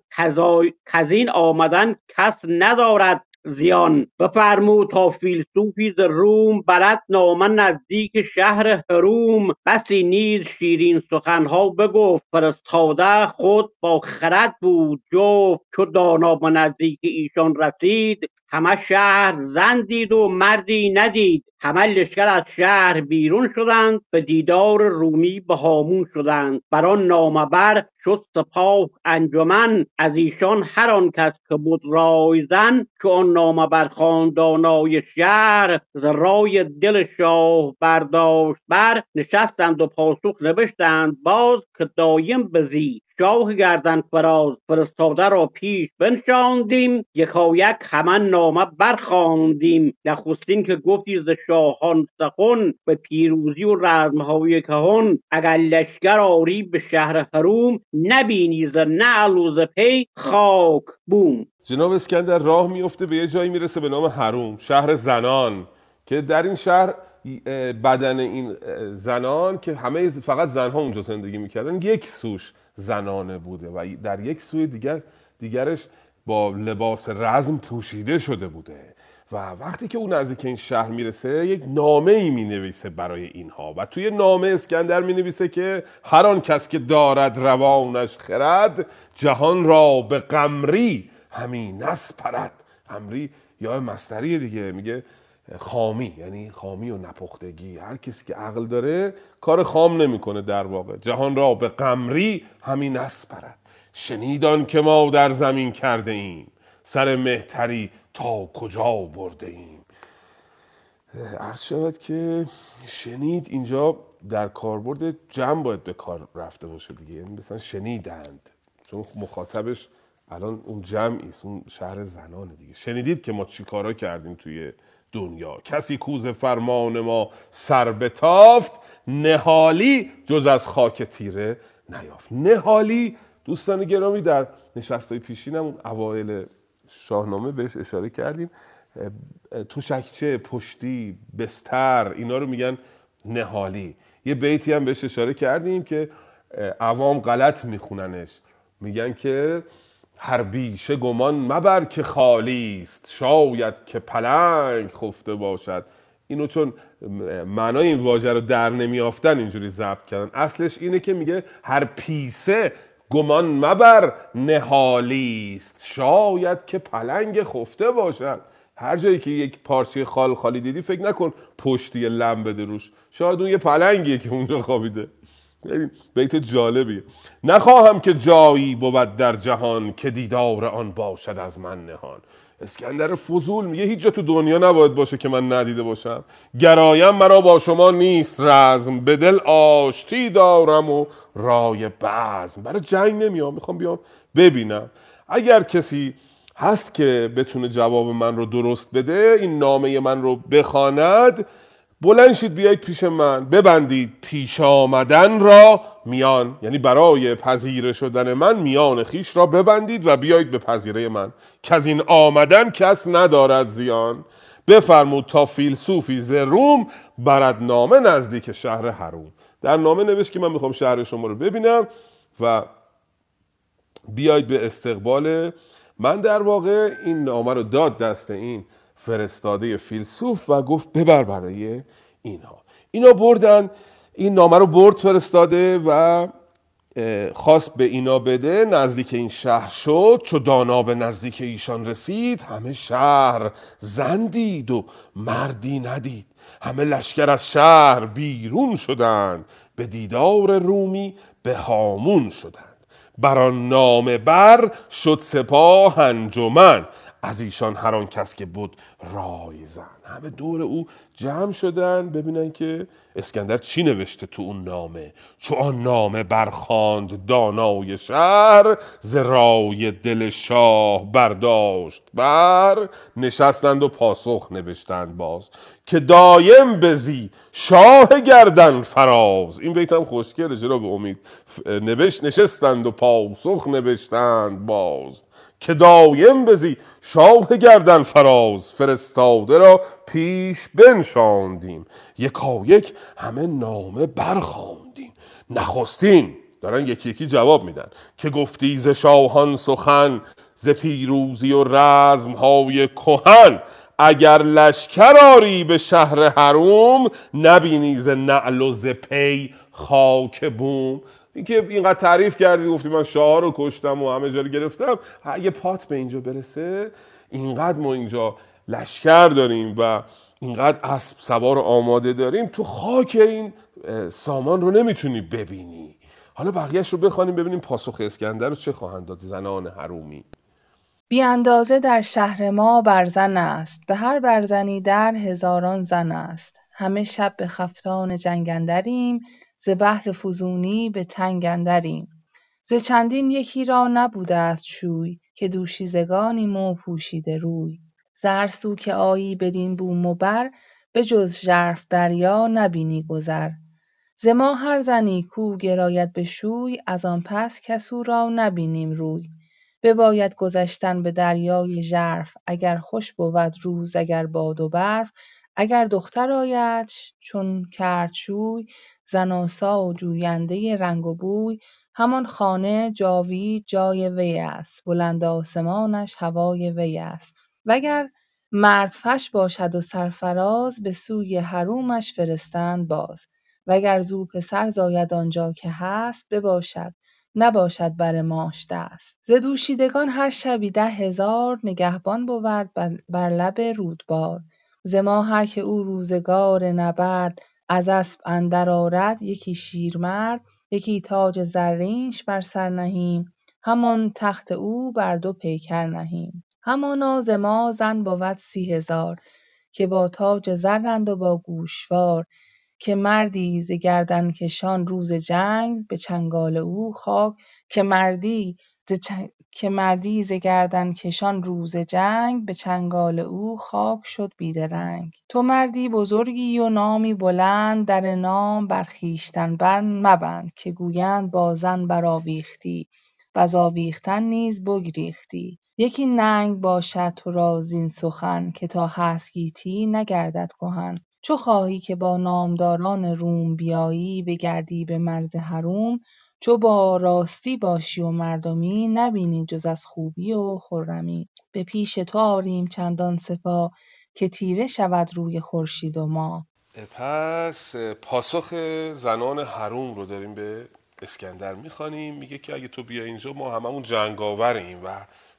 کزین آمدن کس ندارد زیان. بفرمود تا فیلسوفی ز روم برد نامه نزدیک شهر حروم بسی نیز شیرین سخنها بگفت. فرستاده خود با خرد بود. جفت چو دانا به نزدیک ایشان رسید همه شهر زن دید و مردی ندید. همه لشکر از شهر بیرون شدند به دیدار رومی به هامون شدند. بر آن نامه بر شد سپاه انجمن از ایشان هر آن کس که بود رای زن چو آن نامه بر خاندانای شهر ز رای دل شاه برداشت. بر نشستند و پاسخ نوشتند باز که دایم بزی شاه گردن فراز فرستاده را پیش بنشاندیم. یکایک همان نامه برخواندیم. نخستین که گفتی ز شاهان سخن به پیروزی و رزمهای کهن. اگر لشکر آری به شهر حروم نبینی ز نعل و ز پی خاک بوم. جناب اسکندر راه میفته به یه جایی می‌رسه به نام حروم شهر زنان که در این شهر بدن این زنان که همه فقط زنها اونجا زندگی می‌کردن یک سوش. زنانه بوده و در یک سوی دیگر دیگرش با لباس رزم پوشیده شده بوده. و وقتی که اون نزدیک این شهر می‌رسه یک نامه ای می نویسه برای اینها. و توی نامه اسکندر می نویسه که هر آن کس که دارد روانش خرد جهان را به قمری همین نسپرد. قمری یا مستری دیگه میگه خامی یعنی خامی و نپختگی. هر کسی که عقل داره کار خام نمی‌کنه در واقع. جهان را به قمری همین نسپرد شنیدان که ما در زمین کرده ایم. سر مهتری تا کجا برده ایم؟ عرض شود که شنید اینجا در کاربرد جمع باید به کار رفته باشه دیگه. یعنی مثلا شنیدند. چون مخاطبش الان اون جمعی است اون شهر زنانه دیگه. شنیدید که ما چی کارا کردیم توی دنیا. کسی کوز فرمان ما سر بتافت نهالی جز از خاک تیره نیافت. نهالی دوستان گرامی در نشستای پیشینمون اوایل شاهنامه بهش اشاره کردیم. تو شکچه پشتی بستر اینا رو میگن نهالی. یه بیتی هم بهش اشاره کردیم که عوام غلط میخوننش. میگن که هر بیشه گمان مبر که خالی است. شاید که پلنگ خفته باشد. اینو چون معنای این واژه رو در نمیافتن اینجوری ضبط کردن. اصلش اینه که میگه هر پیسه گمان مبر نهالی است. شاید که پلنگ خفته باشد. هر جایی که یک پارچه خال خالی دیدی فکر نکن پشتی لم بده روش. شاید اون یه پلنگیه که اونجا خوابیده. بیت جالبیه نخواهم که جایی بود در جهان که دیدار آن باشد از من نهان. اسکندر فضول میگه هیچ جا تو دنیا نباید باشه که من ندیده باشم. گرایم مرا با شما نیست رزم. به دل آشتی دارم و رای بزم. برای جنگ نمیام می‌خوام بیام ببینم. اگر کسی هست که بتونه جواب من رو درست بده این نامه من رو بخواند بلند شید بیایید پیش من. ببندید پیش آمدن را میان یعنی برای پذیره شدن من میان خیش را ببندید و بیایید به پذیره من. که از این آمدن کس ندارد زیان. بفرمود تا فیلسوفی ز روم برد نامه نزدیک شهر هروم در نامه نوشت که من می‌خوام شهر شما رو ببینم و بیاید به استقبال. من در واقع این نامه رو داد دست این فرستاده فیلسوف و گفت ببر برای اینها اینا بردن این نامه رو برد فرستاده و خواست به اینا بده. نزدیک این شهر شد چو دانا به نزدیک ایشان رسید همه شهر زندید و مردی ندید. همه لشکر از شهر بیرون شدند به دیدار رومی به هامون شدند. بر آن نامه بر شد سپاه انجمن. از ایشان هر آن کس که بود رای زن. همه دور او جمع شدن. ببینن که اسکندر چی نوشته تو اون نامه. چو آن نامه برخاند دانای شهر ز رای دل شاه برداشت بر. نشستند و پاسخ نوشتند باز. که دایم بزی شاه گردن فراز. این بیت هم خوشگله جناب امید. نوشت نشستند و پاسخ نوشتند باز. که دایم بزی شاه گردن فراز فرستاده را پیش بنشاندیم. یکا یک همه نامه برخواندیم نخستین دارن یکی یکی جواب میدن که گفتی ز شاهان سخن ز پیروزی و رزم های کهن. اگر لشکر آری به شهر حروم نبینی ز نعل و ز پی خاک بوم. اینکه اینقدر تعریف کردی گفتی من شاه رو کشتم و همه جا رو گرفتم. اگه پات به اینجا برسه اینقدر ما اینجا لشکر داریم و اینقدر اسب سوار آماده داریم تو خاک این سامان رو نمی‌تونی ببینی. حالا بقیهش رو بخوانیم ببینیم پاسخ اسکندر رو چه خواهند داد زنان حرومی. بی اندازه در شهر ما برزن است. به هر برزنی در هزاران زن است. همه شب به خفتان جنگ اندریم. ز بهر فزونی به تنگ اندریم. ز چندین یکی را نبوده است شوی که دوشیزگانیم و پوشیده روی. ز هر سو که آیی بدین بوم و بر به جز ژرف دریا نبینی گذر. ز ما هر زنی کو گراید به شوی از آن پس کس او را نبینیم روی. بباید گذشتن به دریای ژرف اگر خوش بود روز اگر باد و برف. اگر دختر آیدش چون کرد شوی زن آسا و جوینده رنگ و بوی همان خانه جاوید جای وی است بلند آسمانش هوای وی است. وگر مرد فش باشد و سرفراز به سوی حرومش فرستند باز. وگر زو پسر زاید آنجا که هست بباشد نباشد بر ماش دست. ز دوشیدگان هر شبی ده هزار نگهبان بود بر لب رودبار. ز ما هر که او روزگار نبرد از اسب اندر آرد یکی شیرمرد یکی تاج زرینش بر سر نهیم. همان تخت او بر دو پیکر نهیم. همانا ز ما زن بود سی هزار که با تاج زرند و با گوشوار. که مردی ز گردنکشان روز جنگ به چنگال او خاک. که مردی که مردی ز گردنکشان روز جنگ به چنگال او خاک شد بیدرنگ. تو مردی بزرگی و نامی بلند در نام بر خویشتن بر مبند که گویند با زن برآویختی وز آویختن نیز بگریختی. یکی ننگ باشد تو را زین سخن که تا هست گیتی نگردد کهن چو خواهی که با نامداران روم بیایی بگردی به مرز حروم چو با راستی باشی و مردمی نبینی جز از خوبی و خرمی. به پیش تو آریم چندان سپاه که تیره شود روی خورشید و ماه پس پاسخ زنان حروم رو داریم به اسکندر می‌خوانیم. میگه که اگه تو بیا اینجا ما هممون جنگاوریم و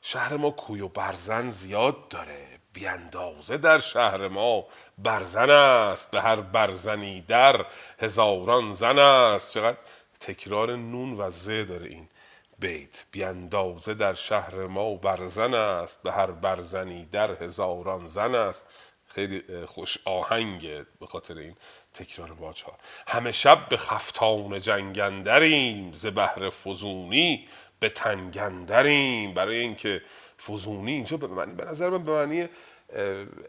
شهر ما کوی و برزن زیاد داره. بیاندازه در شهر ما برزن است. به هر برزنی در هزاران زن است. چقدر تکرار نون و زه داره این بیت. بیاندازه در شهر ما برزن است. به هر برزنی در هزاران زن است. خیلی خوش آهنگه به خاطر این تکرار باج ها همه شب به خفتان جنگندریم. ز بهر فزونی به تنگندریم. برای اینکه فزونی اینجا به معنی به نظر من به معنی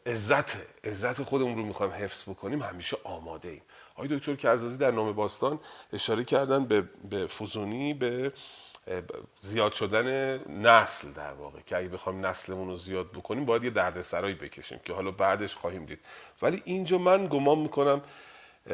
عزت عزت خودمون رو می‌خوایم حفظ بکنیم همیشه آماده ایم. آقای دکتر کعزازی در نام باستان اشاره کردن به, به فزونی به زیاد شدن نسل در واقع که اگه بخوایم نسلمون رو زیاد بکنیم باید یه دردسرایی بکشیم که حالا بعدش خواهیم دید. ولی اینجا من گمان می‌کنم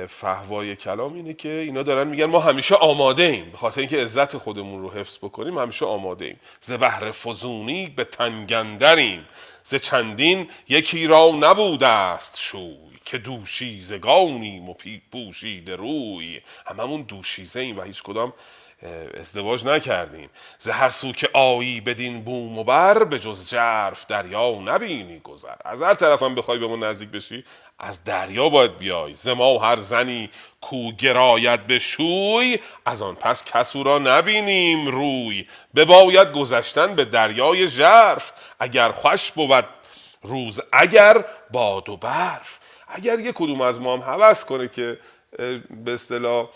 فهوای کلام اینه که اینا دارن میگن ما همیشه آماده ایم. به خاطر اینکه عزت خودمون رو حفظ بکنیم همیشه آماده ایم. ز بهر فزونی به تنگندریم ز چندین یکی را نبوده است شوی که دوشیزگانیم و پوشیده روی. هممون دوشیزه ایم و هیچ کدام ازدواج نکردیم. ز هر سو که آیی بدین بوم و بر به جز جرف دریا نبینی گذر. از هر طرف هم بخوای به ما نزدیک بشی از دریا باید بیای. ز ما هر زنی کو گراید به شوی از آن پس کسو را نبینیم روی. بباید گذشتن به دریای ژرف. اگر خوش بود روز اگر باد و برف. اگر یه کدوم از ما هم حوض کنه که به اصطلاح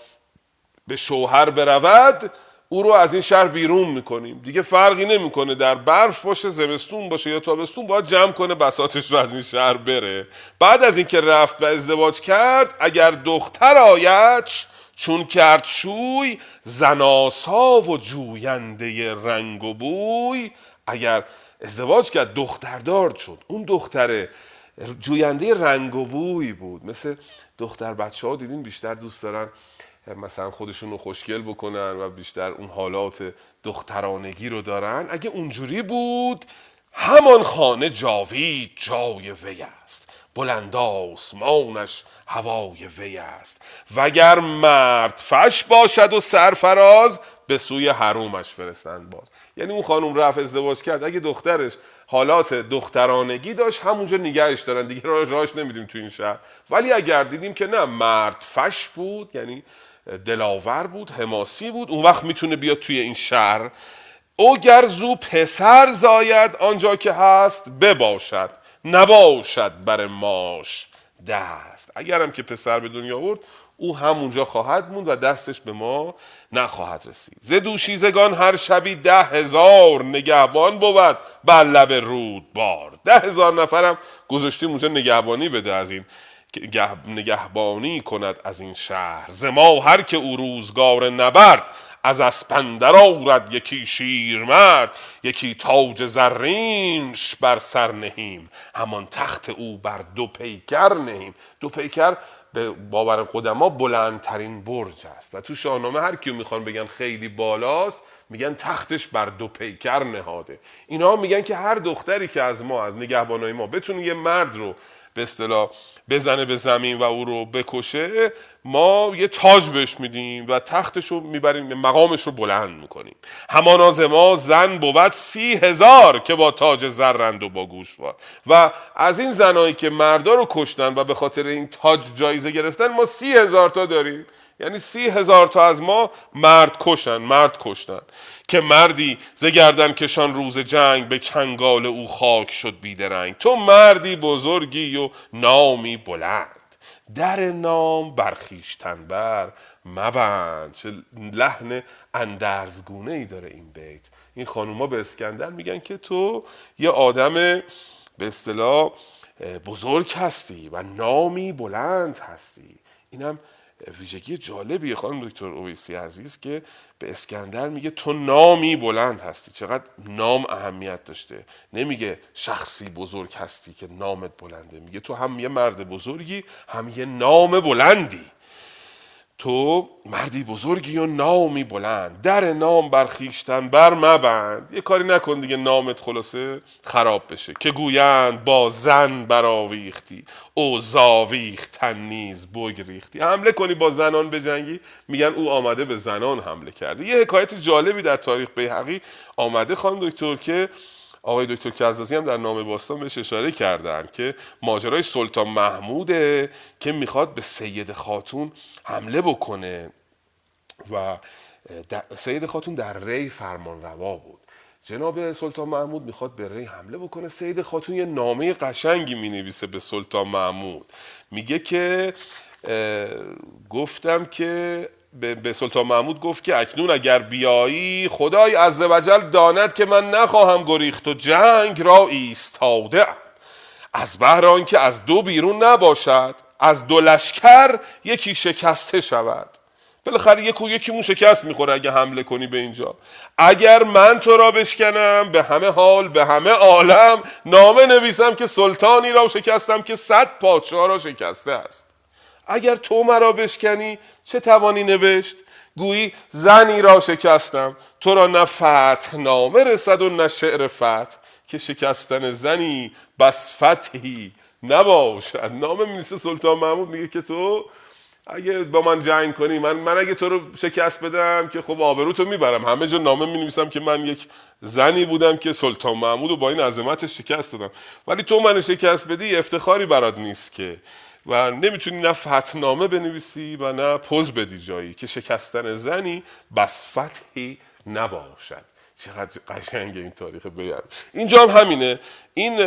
به شوهر برود او رو از این شهر بیرون می‌کنیم. دیگه فرقی نمی‌کنه. در برف باشه زمستون باشه یا تابستون باید جمع کنه بساتش رو از این شهر بره. بعد از اینکه رفت و ازدواج کرد اگر دختر آید چون کرد شوی زناسا و جوینده رنگ و بوی. اگر ازدواج کرد دختردار شد. اون دختر جوینده رنگ و بوی بود. مثل دختر بچه ها دیدین بیشتر دوست دارن مثلا خودشون رو خوشگل بکنن و بیشتر اون حالات دخترانگی رو دارن. اگه اونجوری بود همان خانه جاوید جای وی است. بلند آسمانش هوای وی است. وگر مرد فش باشد و سرفراز به سوی حرومش فرستند باز. یعنی اون خانم رفت ازدواج کرد. اگه دخترش حالات دخترانگی داشت همونجا نگهش دارن. دیگه راهش نمیدیم تو این شهر. ولی اگر دیدیم که نه مرد فش بود یعنی دلاور بود حماسی بود. اون وقت می‌تونه بیاد توی این شهر. او گرزو پسر زاید آنجا که هست بباشد. نباشد بر ماش دست. اگرم که پسر به دنیا آورد او همونجا خواهد موند و دستش به ما نخواهد رسید. ز دوشیزگان هر شبی ده هزار نگهبان بود بر لب رود بار ده هزار نفرم گذاشتیم اونجا نگهبانی بده از این نگهبانی کند از این شهر. زما هر که او روزگار نبرد از اسپندر آورد یکی شیرمرد یکی تاج زرینش بر سر نهیم. همان تخت او بر دو پیکر نهیم. دو پیکر به باور قدما بلندترین برج است. و تو شاهنامه هر کیو می‌خوان بگن خیلی بالاست میگن تختش بر دو پیکر نهاده. اینا میگن که هر دختری که از ما از نگهبانای ما بتونه یه مرد رو به اصطلاح بزنه به زمین و او رو بکشه ما یه تاج بهش میدیم و تختش رو می‌بریم مقامش رو بلند می‌کنیم. همان ما زن بود سی هزار که با تاج زرند و با گوشوار و از این زنایی که مردا رو کشتن و به خاطر این تاج جایزه گرفتن ما سی هزار تا داریم. یعنی سی هزار تا از ما مرد کشن مرد کشتن. که مردی ز گردن کشان روز جنگ به چنگال او خاک شد بیدرنگ. تو مردی بزرگی و نامی بلند. در نام برخیشتن بر مبند. چه لحن اندرزگونه ای داره این بیت. این خانوما به اسکندر میگن که تو یه آدم به اصطلاح بزرگ هستی و نامی بلند هستی. اینم ویژگی جالبیه خانم دکتر اویسی عزیز که به اسکندر میگه تو نامی بلند هستی. چقدر نام اهمیت داشته. نمیگه شخصی بزرگ هستی که نامت بلنده. میگه تو هم یه مرد بزرگی هم یه نام بلندی. تو مردی بزرگی و نامی بلند. در نام برخیشتن بر مبند. یه کاری نکن دیگه نامت خلاصه خراب بشه. که گویند با زن برآویختی. او زاویختن نیز بگریختی. حمله کنی با زنان بجنگی میگن او آمده به زنان حمله کرده. یه حکایت جالبی در تاریخ بیهقی آمده خانم دکتر که آقای دکتر کزازی هم در نام باستان بهش اشاره کردن که ماجرای سلطان محموده که می‌خواد به سید خاتون حمله بکنه و سید خاتون در ری فرمان روا بود. جناب سلطان محمود می‌خواد به ری حمله بکنه. سید خاتون یه نامه قشنگی می‌نویسه به سلطان محمود. میگه که گفتم که به سلطان محمود گفت که اکنون اگر بیایی خدای عزوجل داند که من نخواهم گریخت و جنگ را ایستاده از بهر که از دو بیرون نباشد از دو لشکر یکی شکسته شود. بالاخره یک و یکیمون شکست می‌خوره اگه حمله کنی به اینجا. اگر من تو را بشکنم به همه حال به همه عالم نامه نویسم که سلطانی را شکستم که صد پادشاه را شکسته است. اگر تو مرا بشکنی چه توانی نوشت؟ گویی زنی را شکستم تو را نه فتح نامه رسد و نه شعر فتح. که شکستن زنی بس فتحی نباشد. نامه می‌رسه سلطان محمود میگه که تو اگه با من جنگ کنی من من اگه تو رو شکست بدم که خب آبروتو می‌برم. همه جا نامه می نویسم که من یک زنی بودم که سلطان محمود و با این عظمتش شکست دادم. ولی تو من شکست بدی افتخاری برات نیست که. و نمی‌تونی نه فتنامه بنویسی و نه پوز بدی جایی که شکستن زنی بس فتحی نباشد. چقدر قشنگه این تاریخ بیان. اینجا هم همینه. این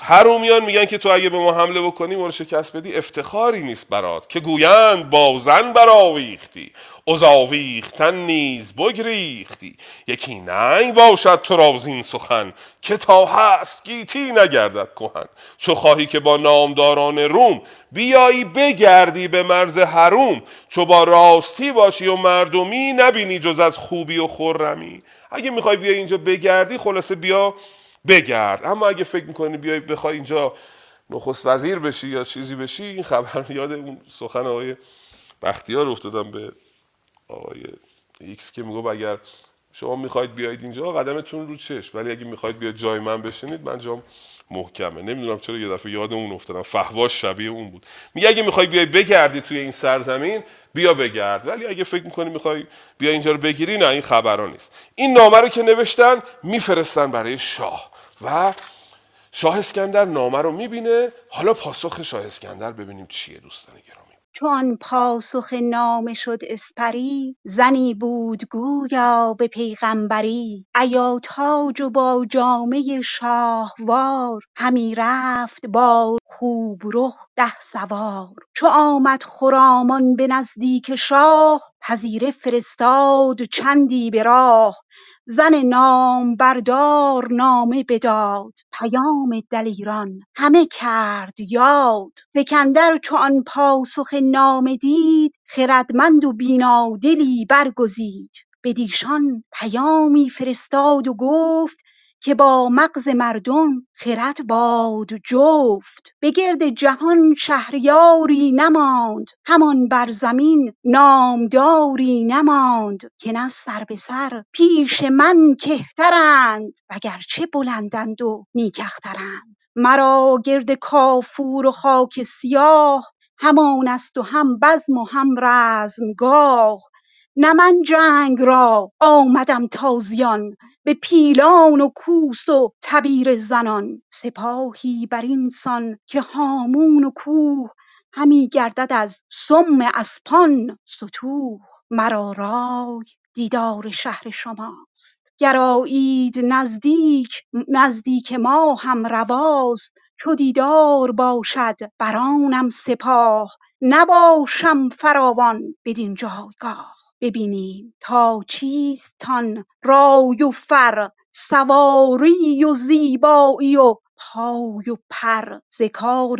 هرومیان میگن که تو اگه به ما حمله بکنی ما رو شکست بدی افتخاری نیست برات که گویند با زن براویختی ازاویختن نیز بگریختی. یکی ننگ باشد تو را این سخن که تا هست گیتی نگردد کهن. چو خواهی که با نامداران روم بیایی بگردی به مرز حروم. چو با راستی باشی و مردمی نبینی جز از خوبی و خرمی. اگه می‌خوای بیا اینجا بگردی خلاصه بیا بگرد. اما اگه فکر می‌کنی بیای بخوای اینجا نخست وزیر بشی یا چیزی بشی این خبر (laughs) یاد اون سخن آقای بختیار افتادم به آقای X که میگو اگر شما می‌خواید بیاید اینجا قدمتون رو چش ولی اگه می‌خواید بیاید جای من بشینید من جام محکمه. نمی‌دونم چرا یه دفعه یاد اون افتادم. فحواش شبیه اون بود. میگه اگه می‌خوای بیای بگردی توی این سرزمین بیا بگرد. ولی اگه فکر می‌کنی می‌خوای بیا اینجا رو بگیری نه این خبران نیست. این نامه رو که نوشتن میفرستن برای شاه. و شاه اسکندر نامه رو می‌بینه. حالا پاسخ شاه اسکندر ببینیم چیه دوستان گرامی. چون پاسخ نامه شد اسپری زنی بود گویا به پیغمبری. ایا تاج و با جامه شاهوار همی رفت با خوب رخ ده سوار. چو آمد خرامان به نزدیک شاه پذیره فرستاد چندی به راه زن نامبردار نامه بداد. پیام دلیران همه کرد یاد. سکندر چو آن پاسخ نامه دید خردمند و بینادلی برگزید. بدیشان پیامی فرستاد و گفت که با مغز مردم خرد باد جفت. به گرد جهان شهریاری نماند همان بر زمین نامداری نماند. که نه سر به سر پیش من کهترند وگرچه بلندند و نیک اخترند. مرا گرد کافور و خاک سیاه همان است و هم بزم و هم رزمگاه. نه من جنگ را آمدم تازیان به پیلان و کوس و تبیره زنان. سپاهی بر این سان که هامون و کوه همی گردد از سم اسپان. ستوه مرا رای دیدار شهر شماست. گر آیید نزدیک نزدیک ما هم رواست. چو دیدار باشد بر آنم سپاه نباشم فراوان بدین جایگاه. ببینیم تا چیستان رای و فر سواری و زیبایی و پای و پر. ز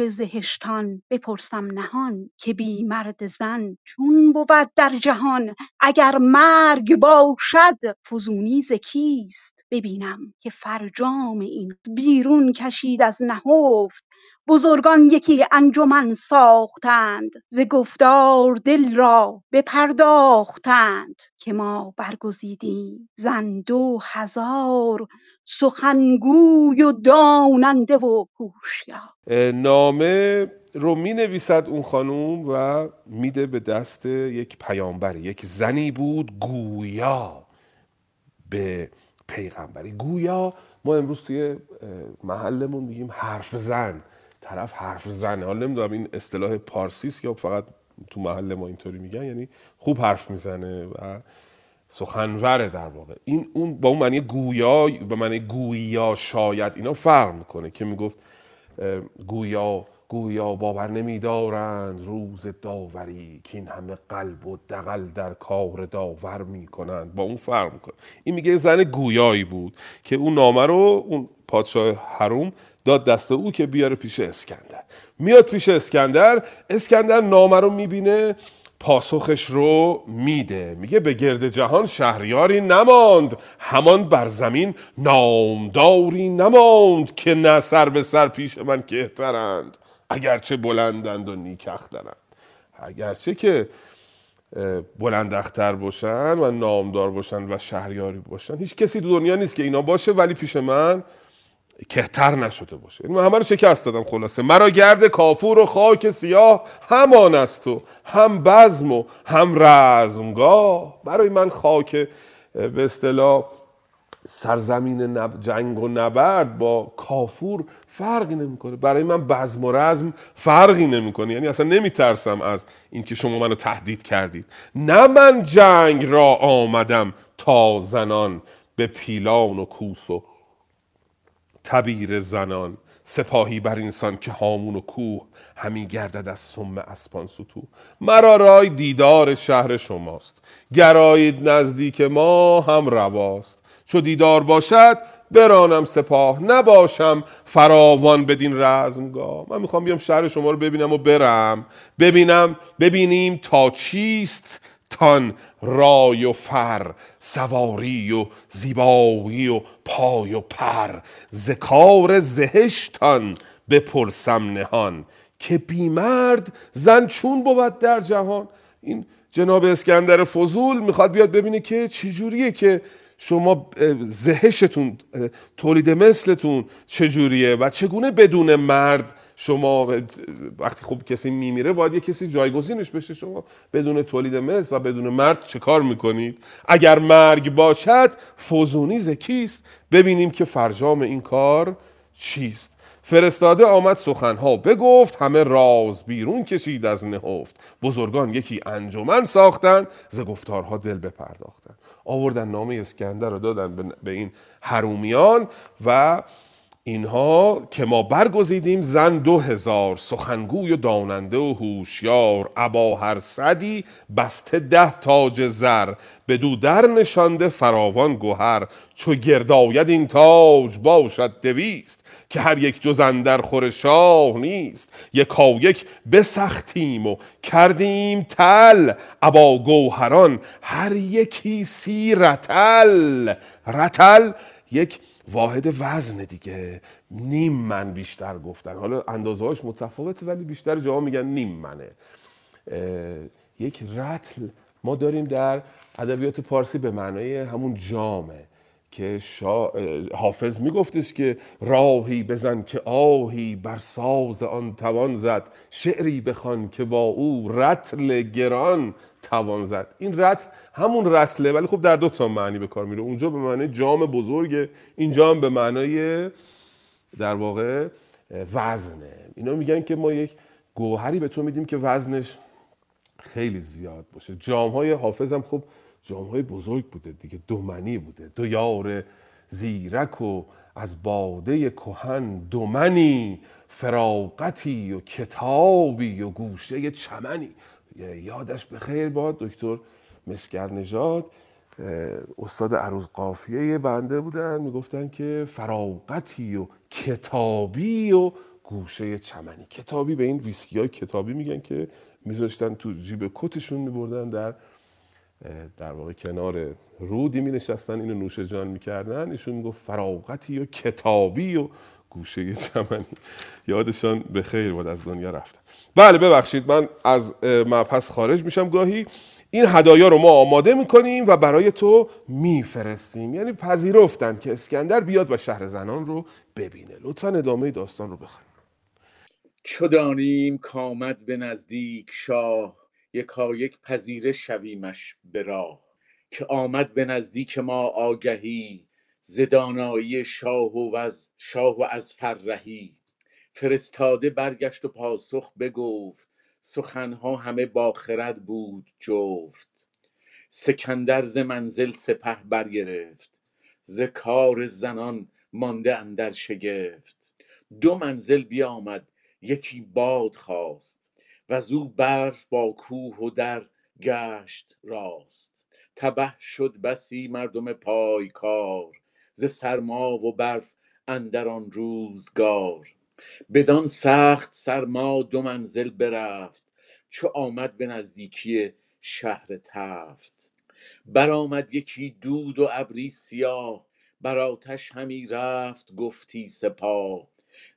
زهشتان بپرسم نهان که بی مرد زن چون بود در جهان. اگر مرگ باشد فزونی ز کیست؟ ببینم که فرجام این بیرون کشید از نهفت. بزرگان یکی انجمن ساختند ز گفتار دل را بپرداختند که ما برگزیدیم زن دو هزار سخنگوی و داننده و هوشیار. نامه رو می نویسد اون خانوم و میده به دست یک پیامبر یک زنی بود گویا به پیغمبری. گویا ما امروز توی محلمون میگیم حرف زن. طرف حرف زنه حالا نمی‌دونم این اصطلاح پارسیست یا فقط تو محل ما اینطوری میگن یعنی خوب حرف می‌زنه و سخنوره در واقع. این اون با اون معنی گویا به معنی گویا شاید اینا فرق می‌کنه که می‌گفت گویا گویا باور نمیدارند روز داوری که این همه قلب و دقل در کار داور می‌کنند. با اون فرق می‌کنه این میگه زن گویایی بود که اون نامه رو اون پادشاه حروم داد دست او که بیاره پیش اسکندر. میاد پیش اسکندر اسکندر نامه رو می‌بینه پاسخش رو میده. میگه به گرد جهان شهریاری نماند همان بر زمین نامداری نماند که نه سر به سر پیش من کهترند. اگرچه بلندند و نیک اخترند اگرچه که اه، بلند اختر باشن و نامدار باشن و شهریاری باشن هیچ کسی تو دنیا نیست که اینا باشه ولی پیش من کهتر نشده باشه. یعنی همه رو شکست دادم خلاصه. مرا گرد کافور و خاک سیاه همان است و هم بزم و هم رزمگاه. برای من خاک به اصطلاح سرزمین. جنگ و نبرد با کافور فرقی نمی‌کنه. برای من بزم و رزم فرقی نمی‌کنه. یعنی اصلا نمیترسم از اینکه شما منو تهدید کردید. نه من جنگ را آمدم تا زنان به پیلان و کوس و تبیر زنان. سپاهی بر اینسان که هامون و کوه همی گردد از سم اسپان ستوه مرا رای دیدار شهر شماست. گرایید نزدیک ما هم رواست. چو دیدار باشد برانم سپاه نباشم فراوان بدین رزمگاه. من می‌خوام بیام شهر شما رو ببینم و برم. ببینم ببینیم تا چیست تان رای و فر سواری و زیبایی و پای و پر. ز کار زهشتان بپرسم نهان که بیمرد زن چون بود در جهان. این جناب اسکندر فضول می‌خواد بیاد ببینه که چجوریه که شما زهشتون تولید مثلتون چجوریه و چگونه بدون مرد شما وقتی خوب کسی میمیره باید یه کسی جایگزینش بشه. شما بدون تولید مثل و بدون مرد چه کار می‌کنید؟ اگر مرگ باشد فزونی ز کیست؟ ببینیم که فرجام این کار چیست. فرستاده آمد سخنها بگفت همه راز بیرون کشید از نهفت. بزرگان یکی انجمن ساختن ز گفتارها دل بپرداختن. آوردن نامه اسکندر رو دادن به- به این حرومیان و اینها که ما برگزیدیم زن دو هزار سخنگوی و داننده و هوشیار ابا هر صدی بسته ده تاج زر بدو در نشانده فراوان گوهر چو گرداید این تاج باشد دویست. که هر یک جز اندر خور شاه نیست. یکا یک بسختیم و کردیم تل. ابا گوهران هر یکی سی رتل. رتل یک واحد وزن دیگه. نیم من بیشتر گفتن. حالا اندازه هاش متفاوته ولی بیشتر جاها میگن نیم منه. یک رتل. ما داریم در ادبیات پارسی به معنای همون جامه. که شا... حافظ میگفتش که راهی بزن که آهی بر ساز آن توان زد شعری بخوان که با او رتل گران توان زد. این رتل همون رتله ولی خب در دو تا معنی به کار میره. اونجا به معنای جام بزرگه اینجا هم به معنای در واقع وزنه. اینا میگن که ما یک گوهری به تو میدیم که وزنش خیلی زیاد باشه. جام های حافظ هم خب جام های بزرگ بوده دیگه دومنی بوده. دو یار زیرک و از باده کهن دومنی فراغتی و کتابی و گوشه چمنی. یادش به خیر باد دکتر مسگر نژاد استاد عروض قافیه بنده بودن می‌گفتن که فراغتی و کتابی و گوشه چمنی. کتابی به این ویسکی های کتابی میگن که میذاشتن تو جیب کتشون میبردن در در واقع کنار رودی می نشستن اینو نوش جان می‌کردن ایشون می‌گفت فراغتی و کتابی و گوشه چمنی. یادشان به خیر بود از دنیا رفتن. بله ببخشید من از مبحث خارج میشم. گاهی این هدایا رو ما آماده می‌کنیم و برای تو میفرستیم. یعنی پذیرفتن که اسکندر بیاد و شهر زنان رو ببینه. لطفا ادامه داستان رو بخوان چو دانیم کامد به نزدیک شاه یکایک پذیره شویمش به راه که آمد به نزدیک ما آگهی ز شاه و از شاه و از فرهی. فرستاده برگشت و پاسخ بگفت سخنها همه با خرد بود جفت. سکندر ز منزل سپه برگرفت ز کار زنان مانده اندر شگفت. دو منزل بیامد یکی باد خواست وزو برف با کوه و در گشت راست. تبه شد بسی مردم پایکار ز سرما و برف اندر آن روزگار. بدان سخت سرما دو منزل برفت چو آمد به نزدیکی شهر تفت. برآمد یکی دود و ابری سیاه بر آتش همی رفت گفتی سپاه.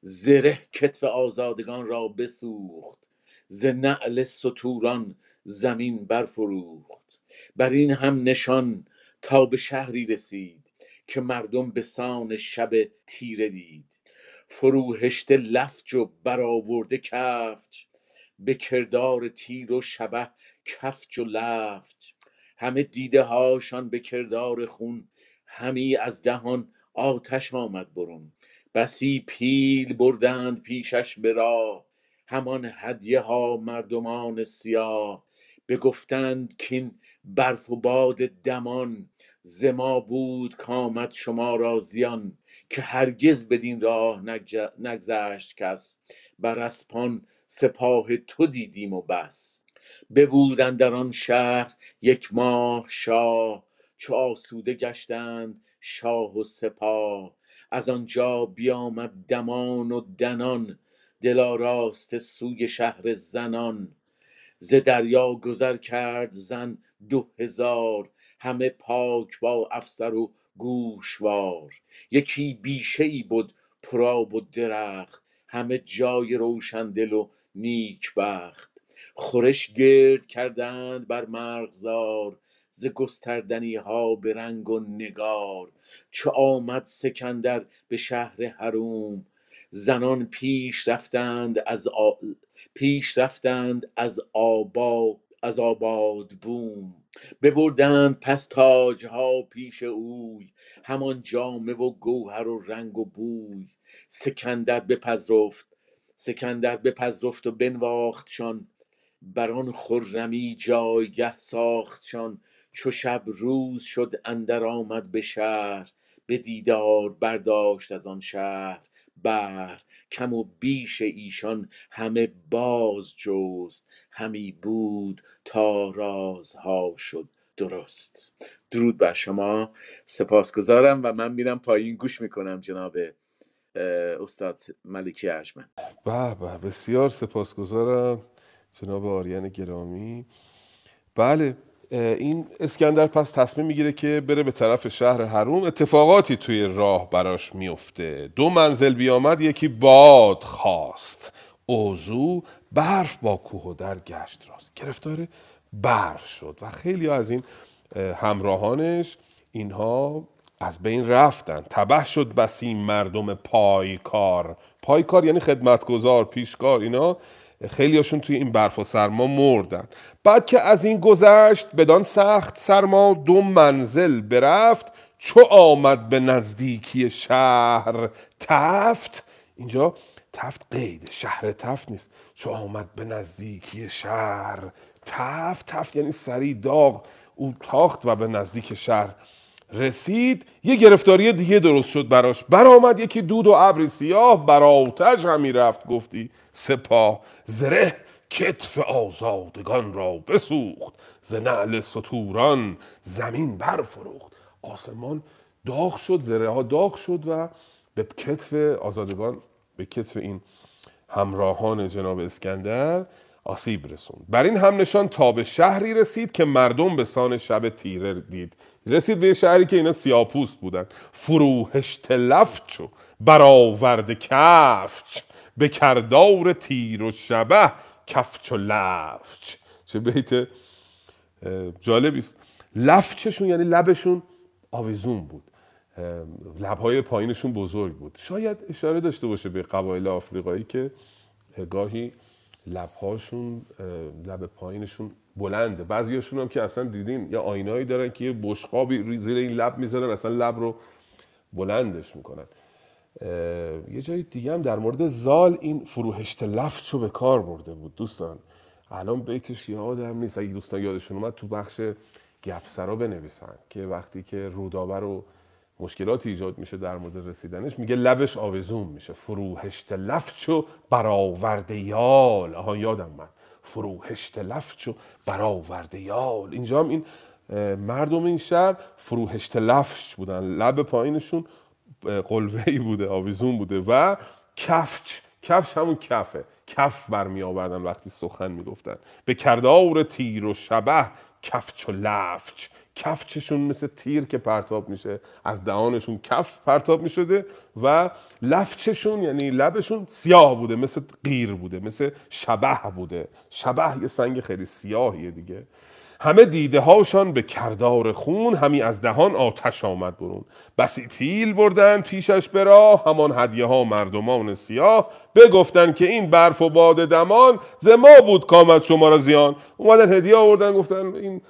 زره کتف آزادگان را بسوخت ز نعل ستوران زمین برفروخت. بر این هم نشان تا به شهری رسید که مردم به سان شب تیره دید. فروهشته لفج و برآورده کفج به کردار تیر و شبه کفج و لفج. همه دیده هاشان به کردار خون همی از دهان آتش آمد برون. بسی پیل بردند پیشش به راه همان هدیه ها مردمان سیاه بگفتند کین برف و باد دمان ز ما بود کآمد شما را زیان که هرگز بدین راه نگذشت کس بر اسپان سپاه تو دیدیم و بس ببود اندر آن شهر یک ماه شاه چو آسوده گشتند شاه و سپاه از آنجا بیامد دمان و دنان دل آراسته سوی شهر زنان. ز دریا گذر کرد زن دو هزار همه پاک با افسر و گوشوار. یکی بیشه ای بد پرآب و درخت همه جای روشندل و نیک بخت. خورش گرد کردند بر مرغزار ز گستردنی ها به رنگ و نگار. چو آمد سکندر به شهر هروم زنان پیش رفتند از آ... پیش رفتند از آبا از آباد بوم. ببردند پس تاجها پیش اوی همان جامه و گوهر و رنگ و بوی. سکندر بپذرفت سکندر بپذرفت و بنواختشان بر آن خرمی جایگه ساختشان چو شب روز شد اندر آمد به شهر. به دیدار برداشت از آن شهر. بحر کم و بیش ایشان همه باز جست همی بود تا رازها شد درست. درود بر شما. سپاسگزارم و من میرم پایین گوش می‌کنم جناب استاد ملکی ارجمند. به به بسیار سپاسگزارم جناب آریان گرامی. بله این اسکندر پس تصمیم می‌گیره که بره به طرف شهر هروم اتفاقاتی توی راه براش میفته دو منزل بیامد یکی باد خواست. اوزو برف با کوه و در گشت راست. گرفتار برف شد و خیلی از این اه، همراهانش اینها از بین رفتن. تبه شد بسی مردم پایکار. پایکار یعنی خدمتگزار پیشکار اینا. خیلی هاشون توی این برف و سرما مردن. بعد که از این گذشت بدان سخت سرما دو منزل برفت چو آمد به نزدیکی شهر تفت. اینجا تفت قید شهر تفت نیست. چو آمد به نزدیکی شهر تفت. تفت یعنی سری داغ او تاخت و به نزدیک شهر رسید یه گرفتاری دیگه درست شد براش. برآمد یکی دود و ابر سیاه بر آتش همی رفت. گفتی سپاه زره کتف آزادگان را بسوخت ز نعل ستوران زمین برفروخت. آسمان داغ شد زره ها داغ شد و به کتف آزادگان به کتف این همراهان جناب اسکندر آسیب رسوند. بر این هم نشان تا به شهری رسید که مردم به سان شب تیره دید. رسید به یه شهری که اینا سیاپوست بودن. فروهشت لفچ و برآورده کفچ. به کردار تیر و شبه کفچ و لفچ. چه بیت جالبی است. لفچشون یعنی لبشون آویزون بود. لبهای پایینشون بزرگ بود. شاید اشاره داشته باشه به قبایل آفریقایی که گاهی لبهاشون لب پایینشون بلنده. بعضیاشون هم که اصلا دیدین یا آینایی دارن که یه بشقابی زیر این لب می‌ذارن اصلا لب رو بلندش می‌کنن. یه جای دیگه هم در مورد زال این فروهشت لفت رو به کار برده بود دوستان. الان بیتش یادم نیست اگه دوستان یادشون اومد تو بخش گپسرا بنویسن که وقتی که رودابه رو مشکلاتی ایجاد میشه در مورد رسیدنش میگه لبش آویزون میشه. فروهشت لفچ و برآورده یال. آها یادم من فروهشت لفچ و برآورده یال. اینجا هم این مردم این شهر فروهشت لفچ بودن. لب پایینشون قلوهی بوده آویزون بوده و کفچ. کفش همون کفه. کف برمی آوردن وقتی سخن می‌گفتن. به کردار تیر و شبه کفچ و لفچ. کفچشون مثل تیر که پرتاب میشه. از دهانشون کف پرتاب می‌شده و لفچشون یعنی لبشون سیاه بوده مثل قیر بوده مثل شبه بوده. شبه یه سنگ خیلی سیاهیه دیگه. همه دیده هاشان به کردار خون همی از دهان آتش آمد برون. بسی پیل بردن پیشش به راه همان هدیه ها مردمان سیاه. بگفتن که این برف و باد دمان ز ما بود کامد شما را زیان. اومدن هدیه آوردن گفتن این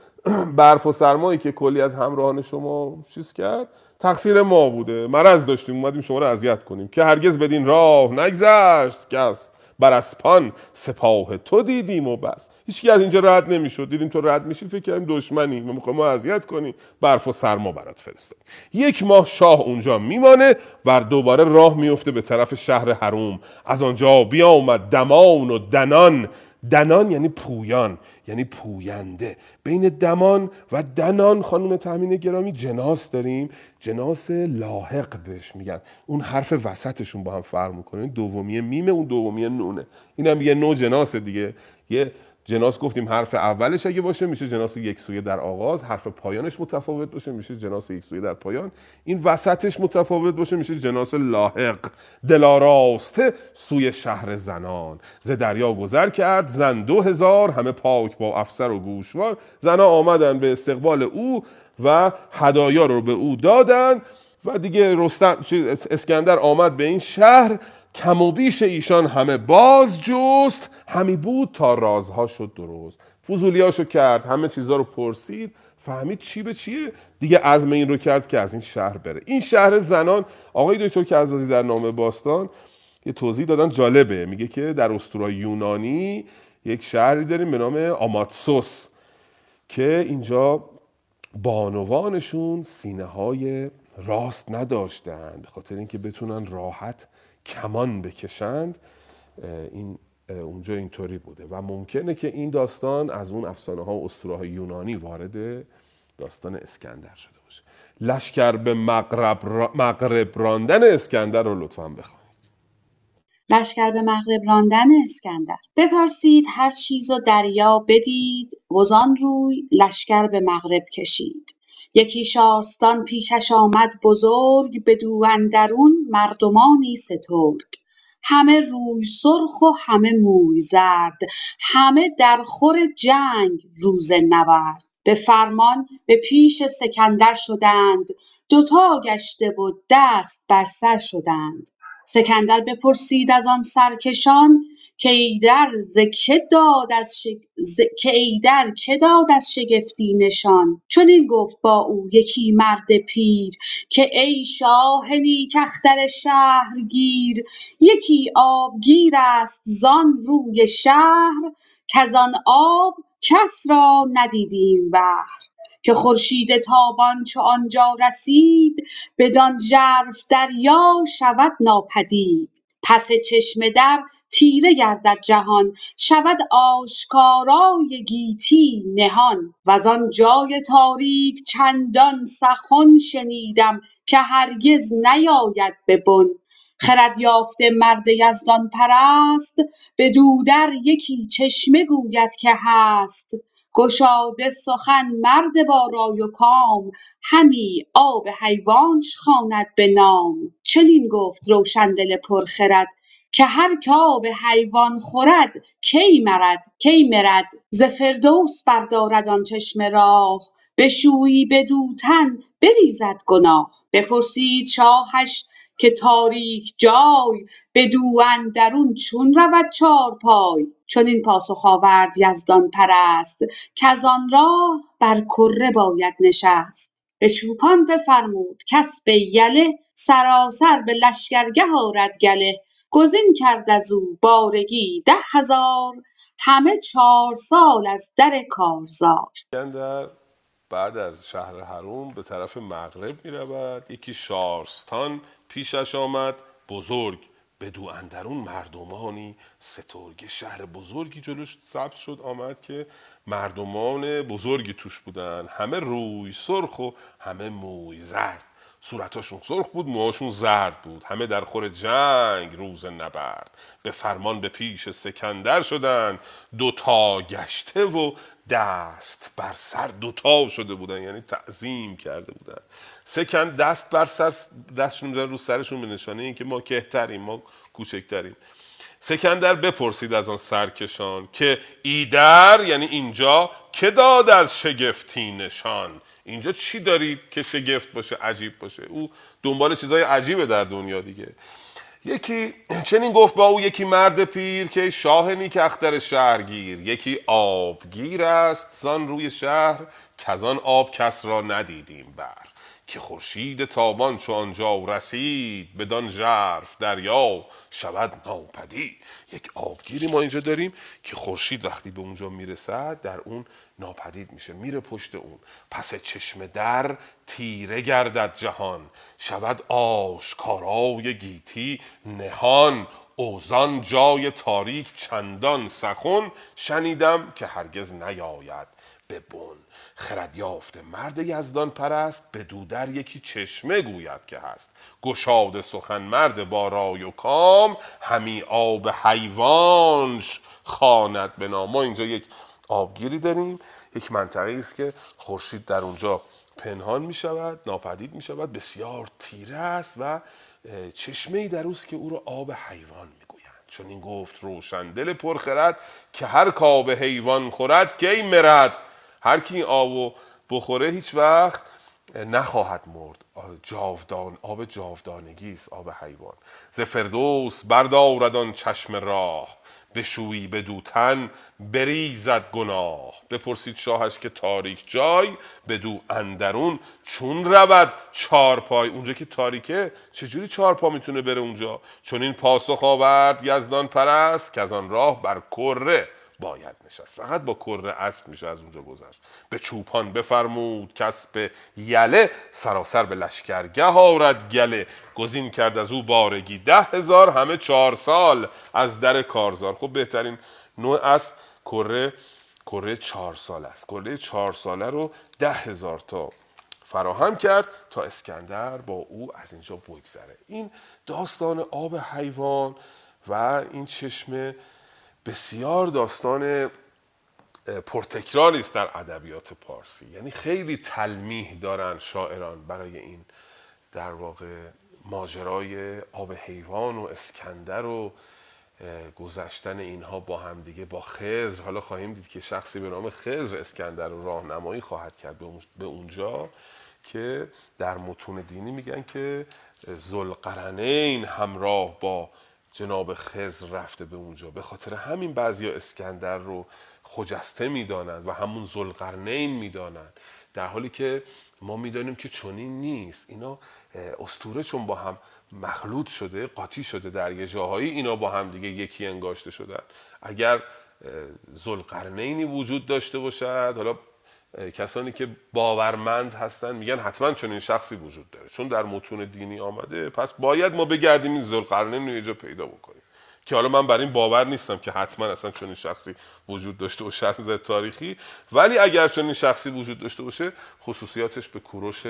برف و سرمایی که کلی از همراهان شما چیز کرد تقصیر ما بوده. مرض داشتیم اومدیم شما رو اذیت کنیم. که هرگز بدین راه نگذشت. کس بر اسپان سپاه تو دیدیم و بس. هیچکی از اینجا رد نمی‌شد. دیدیم تو رد میشی فکر کردیم دشمنی. ما می‌خوایم ما اذیت کنی برف و سرما برات فرستاد یک ماه شاه اونجا میمانه و دوباره راه میفته به طرف شهر حروم. از آنجا بیامد دمان و دنان. دنان یعنی پویان یعنی پوینده. بین دمان و دنان خانم تامین گرامی جناس داریم. جناس لاحق بهش میگن. اون حرف وسطشون با هم فرق می‌کنه. این دومیه میمه اون دومیه نونه. اینم یه نوع جناس دیگه. یه جناس گفتیم حرف اولش اگه باشه میشه جناس یک سویه در آغاز حرف پایانش متفاوت باشه میشه جناس یک سویه در پایان. این وسطش متفاوت باشه میشه جناس لاحق دلاراسته سوی شهر زنان. ز دریا گذر کرد زن دو هزار همه پاک با افسر و گوشوار. زنا آمدن به استقبال او و هدایا رو به او دادن. و دیگه رستم اسکندر آمد به این شهر. کم و بیش ایشان همه باز جست. همی بود تا رازها شد درست. فضولیاشو کرد همه چیزها رو پرسید. فهمید چی به چیه؟ دیگه عزم این رو کرد که از این شهر بره. این شهر زنان آقای دکتر کزازی در نامه باستان یه توضیح دادن جالبه. میگه که در اسطورای یونانی یک شهری داریم به نام آماتسوس که اینجا بانوانشون سینه های راست نداشتند به خاطر اینکه بتونن راحت کمان بکشند این اونجا اینطوری بوده. و ممکنه که این داستان از اون افسانه ها و اسطوره یونانی وارد داستان اسکندر شده باشه. لشکر به مغرب, را... مغرب راندن اسکندر رو لطفا بخوان لشکر به مغرب راندن اسکندر. بپرسید هر چیز و دریا بدید وزان روی لشکر به مغرب کشید. یکی شارستان پیشش آمد بزرگ بدو اندرون مردمانی سترگ. همه روی سرخ و همه موی زرد همه در خور جنگ روز نبرد به فرمان به پیش سکندر شدند دوتا گشته و دست بر سر شدند. سکندر بپرسید از آن سرکشان که ایدر ز که داد از شگفتی نشان. چنین گفت با او یکی مرد پیر که ای شاه نیک اختر شهرگیر یکی آبگیر است زان روی شهر کز آن آب کس را ندیدیم بحر که خورشید تابان چو آنجا رسید بدان ژرف دریا شود ناپدید. پس چشمه در تیره گردد جهان شود آشکارای گیتی نهان. وزان جای تاریک چندان سخن شنیدم که هرگز نیاید به بن. خرد یافته مرد یزدان پرست بدو در یکی چشمه گوید که هست. گشاده سخن مرد با رای و کام همی آب حیوانش خواند به نام. چنین گفت روشندل پرخرد که هر که آب حیوان خورد کی مرد کی مرد؟ ز فردوس بردارد آن چشمه راه. بشویی بدو تن بریزد گناه. بپرسید شاهش که تاریک جای بدو اندرون چون رود چارپای. چنین پاسخ آورد یزدان پرست کز آن راه بر کره باید نشست. به چوپان بفرمود کس به یله سراسر به لشکرگه آرد گله. گزین کرد از او بارگی ده هزار همه چهار سال از در کارزار. اسکندر بعد از شهر حروم به طرف مغرب می رود. یکی شارستان پیشش آمد. بزرگ بدو اندرون مردمانی سترگ شهر بزرگی جلوش ثبت شد آمد که مردمان بزرگی توش بودن. همه روی سرخ و همه موی زرد. صورتاشون سرخ بود موهاشون زرد بود. همه در خور جنگ روز نبرد. به فرمان به پیش سکندر شدن دوتا گشته و دست بر سر دوتا شده بودن یعنی تعظیم کرده بودن. سکند دست بر سر دستشون رو سرشون به نشانه این که ما کهتریم ما کوچکتریم. سکندر بپرسید از آن سرکشان که ایدر یعنی اینجا که داد از شگفتی نشان؟ اینجا چی دارید که شگفت باشه عجیب باشه؟ او دنبال چیزای عجیبه در دنیا دیگه. یکی چنین گفت با او یکی مرد پیر که شاه نیک اختر شهرگیر یکی آبگیر است زان روی شهر کزان آب کس را ندیدیم بر. که خورشید تابان چو آنجا رسید بدان ژرف دریا شود ناپدید. یک آبگیری ما اینجا داریم که خورشید وقتی به اونجا می‌رسد در اون ناپدید میشه. میره پشت اون. پس چشم در تیره گردد جهان. شود آشکارای گیتی نهان. اوزان جای تاریک چندان سخن شنیدم که هرگز نیاید به بن. خرد یافته مرد یزدان پرست به دودر یکی چشمه گوید که هست. گشاد سخن مرد با رای و کام همی آب حیوانش خواند به نام. ما اینجا یک آبگیری داریم. یک منطقه است که خورشید در اونجا پنهان می شود ناپدید می شود بسیار تیره است و چشمه در اوست که او را آب حیوان می گویند چون این گفت روشن دل پرخرد که هر کاب حیوان خورد کی مرد؟ هر کی آب بخوره هیچ وقت نخواهد مرد. جاودان آب جاودانگی است آب حیوان. ز فردوس بردارد آن چشم راه. بشویی به دوتن بریزد گناه. بپرسید شاهش که تاریک جای بدو اندرون چون رود چار پای اونجا که تاریکه چجوری چهار پا می‌تونه بره اونجا؟ چون این پاسخ آورد یزدان پرست که از آن راه بر کره باید نشست. فقط با کره اسب میشه از اونجا گذشت. به چوپان بفرمود کس به یله سراسر به لشکرگه آورد گله. گزین کرد از او بارگی. ده هزار همه چهار سال از در کارزار. خب بهترین نوع اسب کره کره چهار سال است. کره چهار ساله رو ده هزار تا فراهم کرد تا اسکندر با او از اینجا بگذره. این داستان آب حیوان و این چشم بسیار داستان پرتکراری است در ادبیات پارسی. یعنی خیلی تلمیح دارن شاعران برای این در واقع ماجرای آب حیوان و اسکندر و گذشتن اینها با هم دیگه با خزر حالا خواهیم دید که شخصی به نام خزر اسکندر رو راهنمایی خواهد کرد به اونجا که در متون دینی میگن که زلقرنین همراه با جناب خزر رفته به اونجا. به خاطر همین بعضی اسکندر رو خجسته می‌دانند و همون زلقرنین می‌دانند. در حالی که ما می‌دانیم که چنین نیست. اینا استوره چون با هم مخلوط شده قاطی شده در یه جاهایی اینا با هم دیگه یکی انگاشته شدن. اگر زلقرنینی وجود داشته باشد حالا کسانی که باورمند هستن میگن حتما چنین شخصی وجود داره. چون در متون دینی آمده پس باید ما بگردیم این ذوالقرنین رو یه پیدا بکنیم. که حالا من بر این باور نیستم که حتما اصلا چنین شخصی وجود داشته باشه از تاریخی. ولی اگر چنین شخصی وجود داشته باشه خصوصیاتش به کوروش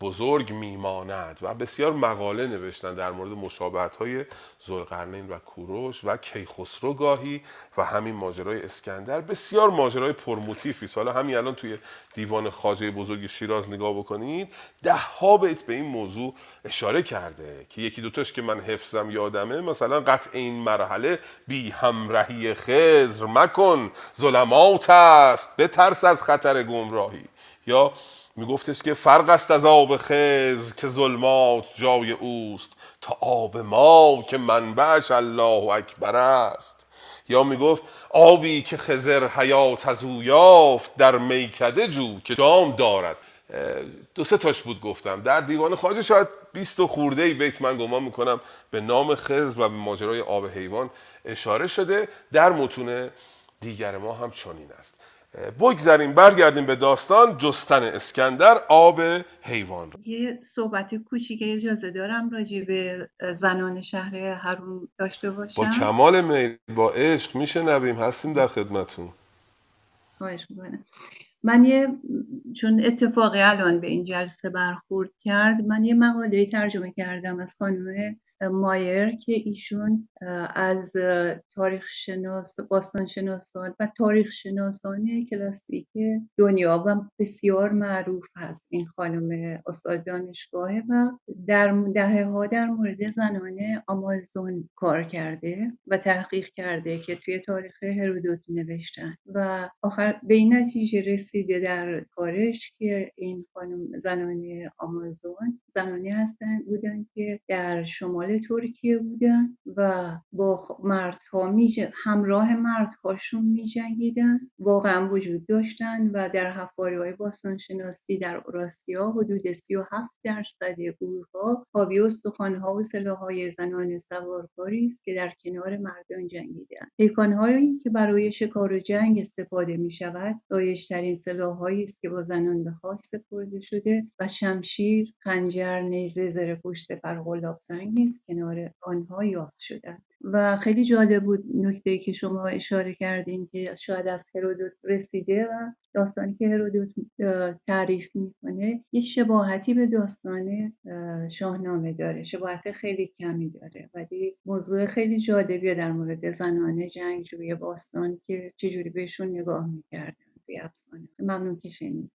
بزرگ میماند و بسیار مقاله نوشتن در مورد مشابهت های زلقرنین و کوروش و کیخسرو گاهی و همین ماجرای اسکندر. بسیار ماجرای پرموتیفی. حالا همین الان توی دیوان خاجه بزرگ شیراز نگاه بکنید ده ها بیت به این موضوع اشاره کرده که یکی دوتاش که من حفظم یادمه مثلا قطع این مرحله بی همراهی خزر مکن ظلمات است بترس از خطر گمراهی. یا میگفتش که فرق است از آب خز که ظلمات جای اوست تا آب ما که منبعش الله اکبر است. یا می‌گفت آبی که خزر حیات از او یافت در میکده جو که جام دارد. دو سه تاش بود گفتم. در دیوان خواجه شاید 20 خورده ای بیت من گمان می‌کنم به نام خز و به ماجرای آب حیوان اشاره شده. در متون دیگر ما هم چنین است. بگذریم برگردیم به داستان. جستن اسکندر آب حیوان رو. یه صحبت کوچیک اجازه دارم راجع به زنان شهر هرون داشته با باشم کمال میل با عشق میشنویم. هستیم در خدمتون خواهش می‌کنم. من یه چون اتفاقی الان به این جلسه برخورد کرد من یه مقاله ترجمه کردم از خانم مایر که ایشون از تاریخ شناس باستان شناسان و تاریخ شناسان کلاسیک دنیا و بسیار معروف هست این خانم استاد دانشگاهه و در دهه ها در مورد زنان آمازون کار کرده و تحقیق کرده که توی تاریخ هرودوت نوشتن. و آخر به این نتیجه رسیده در کارش که این خانم زنان آمازون زنانی هستن بودن که در شمال ترکیه بودن و با مردها می ج- همراه مردهاشون می جنگیدن واقعا وجود داشتن و در حفاری های باستانشناسی در اوراسیا حدود 37 درصد گروهها حاوی استخوانها و سلاحهای زنان سوارکاری است که در کنار مردان جنگیدند پیکانهایی که برای شکار و جنگ استفاده می شود رایجترین سلاحهایی است که با زنان به خاک سپرده شده و شمشیر خنجر نیزه زره فرقلاب سنگ نیز کنار آنها یافت شدند و خیلی جالب بود نکته که شما اشاره کردین که شاید از هرودوت رسیده و داستانی که هرودوت تعریف می‌کنه یه شباهتی به داستان اه، شاهنامه داره. شباهت خیلی کمی داره ولی موضوع خیلی جالبیه در مورد زنان جنگجوی باستان که چجوری بهشون نگاه می‌کردن توی افسانه. ممنون که شنید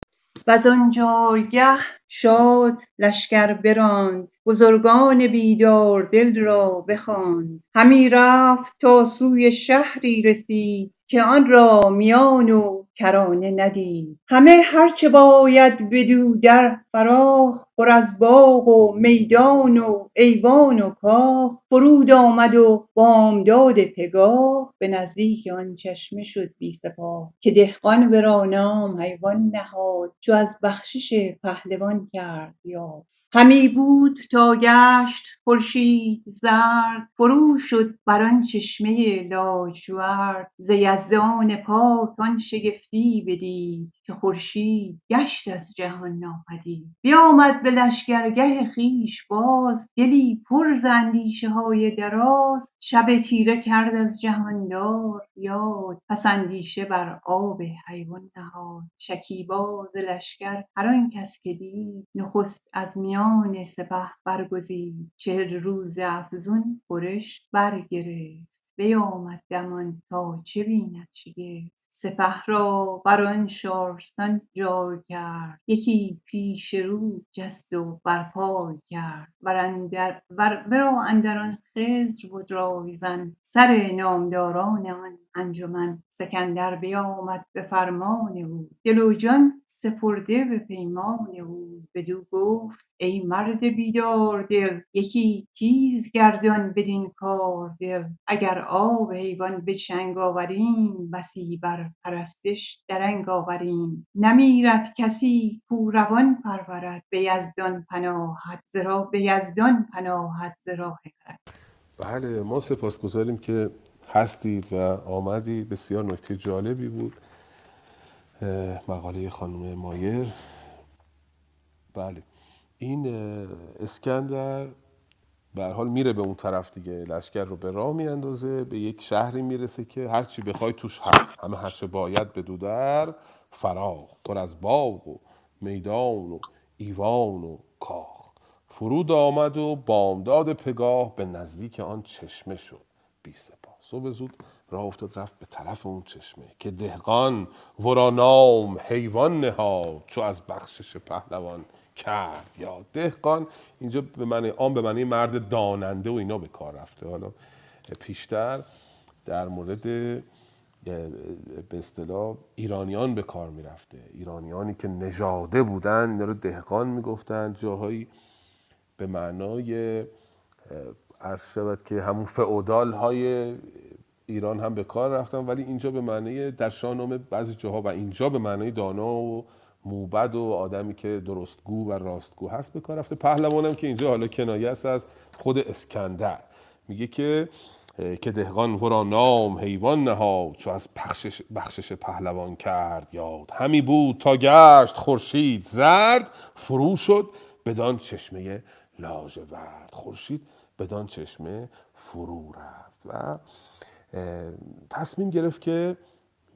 و آن جایگه شاد لشکر براند. بزرگان بیدار دل را بخواند. همی رفت تا سوی شهری رسید که آن را میان و کرانه ندید همه هرچه باید بدو در فراخ پر از باغ و میدان و ایوان و کاخ. فرود آمد و بامداد پگاه. به نزدیک آن چشمه شد بی سپاه. که دهقان ورا نام حیوان نهاد. چو از بخشش پهلوان کرد یاد. همی بود تا گشت خورشید زرد فرو شد بر آن چشمه لاجورد. ز یزدان پاک آن شگفتی بدید که خورشید گشت از جهان ناپدید. بیامد به لشکرگه خویش باز دلی پر ز اندیشه های دراز. شب تیره کرد از جهاندار یاد پس اندیشه بر آب حیوان نهاد. شکیبا ز لشکر هر آن کس که دید نخست از میان سپه برگزید چهل روز افزون خورش برگرفت. بیامد دمان تا چه بیند شگفت. سپه را بر آن شارستان جای کرد یکی پیش رو جست و بر پای کرد ورا اندر آن خضر بد رایزن سر نامداران آن انجمن. سکندر بیامد به فرمان او. دل و جان سپرده به پیمان او. بدو گفت ای مرد بیدار دل یکی تیز گردان بدین کار دل. اگر آب حیوان به چنگ آوریم بسی بر پرستش درنگ آوریم. نمیرد کسی کو روان پرورد به یزدان پناهد ز راه به یزدان پناهد ز راه خرد. بله ما سپاسگزاریم که هستید و آمدید. بسیار نکته جالبی بود. مقاله خانم مایر. بله. این اسکندر به حال میره به اون طرف دیگه. لشکر رو به راه میاندازه به یک شهری می‌رسه که هر چی بخوای توش هست. همه هر چه باید به در فراخ پر از باغ و میدان و ایوان و کاخ. فرود آمد و بامداد پگاه به نزدیک آن چشمه شد. بی سپاه صبح زود راه افتاد رفت به طرف اون چشمه که دهقان ورا نام حیوان نهاد چو از بخشش پهلوان کرد. یا دهقان اینجا به معنی آن به معنی مرد داننده و اینا به کار رفته. حالا پیشتر در مورد به اصطلاح ایرانیان به کار می‌رفته. ایرانیانی که نژاده بودن اینا رو دهقان می‌گفتن. جاهایی به معنای عرض شود که همون فئودال های ایران هم به کار رفتن. ولی اینجا به معنی در شاهنامه بعضی جاها و اینجا به معنی دانا و موبد و آدمی که درستگو و راستگو هست به کار رفته. پهلوانم که اینجا حالا کنایه است از خود اسکندر. میگه که که دهقان ورا نام حیوان نهاد چو از بخشش, بخشش پهلوان کرد یاد. همی بود تا گشت خورشید زرد فرو شد بدان چشمه لاژورد. خورشید بدان چشمه فرو رفت و تصمیم گرفت که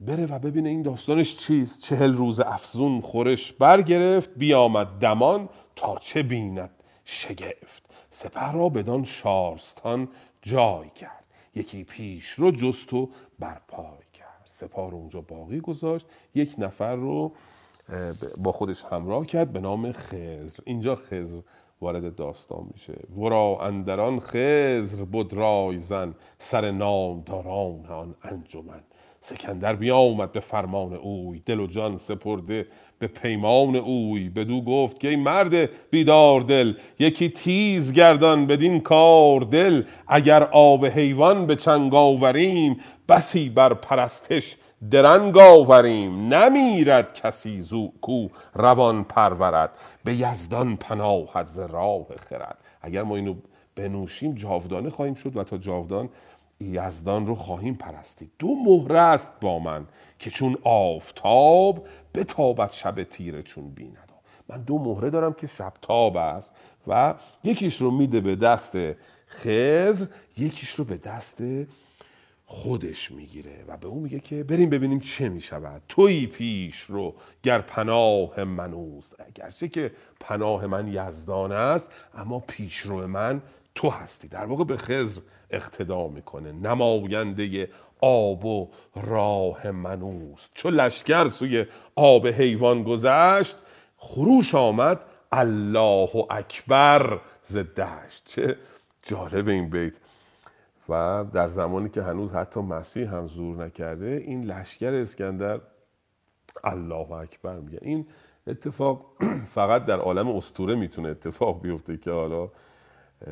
بره و ببینه این داستانش چیست. چهل روز افزون خورش برگرفت بیامد دمان تا چه بیند شگفت. سپه را بدان شارستان جای کرد. یکی پیش رو جست و برپای کرد. سپاه رو اونجا باقی گذاشت. یک نفر رو با خودش همراه کرد به نام خزر اینجا خزر وارد داستان میشه. ورا اندران خزر بود رای زن سر نامداران آن انجمن. سکندر بیامد به فرمان اوی دل و جان سپرده به پیمان اوی. بدو گفت که ای مرد بیدار دل یکی تیز گردان بدین کار دل. اگر آب حیوان به چنگ آوریم بسی بر پرستش درنگ آوریم. نمیرد کسی زو کو روان پرورد به یزدان پناهد ز راه خرد. اگر ما اینو بنوشیم جاودانه خواهیم شد و تا جاودان یزدان رو خواهیم پرستید. دو مهره است با من که چون آفتاب بتابد شب تیره چون بیند من دو مهره دارم که شب تاب است و یکیش رو میده به دست خزر یکیش رو به دست خودش می‌گیره و به اون میگه که بریم ببینیم چه می‌شود. توی پیش رو گر پناه من اوست. اگرچه که پناه من یزدان است اما پیش رو من تو هستی. در واقع به خزر اقتدا می‌کنه. نماینده آب و راه منوست چو لشکر سوی آب حیوان گذشت خروش آمد الله اکبر ز چه جالب این بیت. و در زمانی که هنوز حتی مسیح هم زور نکرده این لشکر اسکندر الله اکبر میگه. این اتفاق (clears throat) فقط در عالم استوره می‌تونه اتفاق بیفته که حالا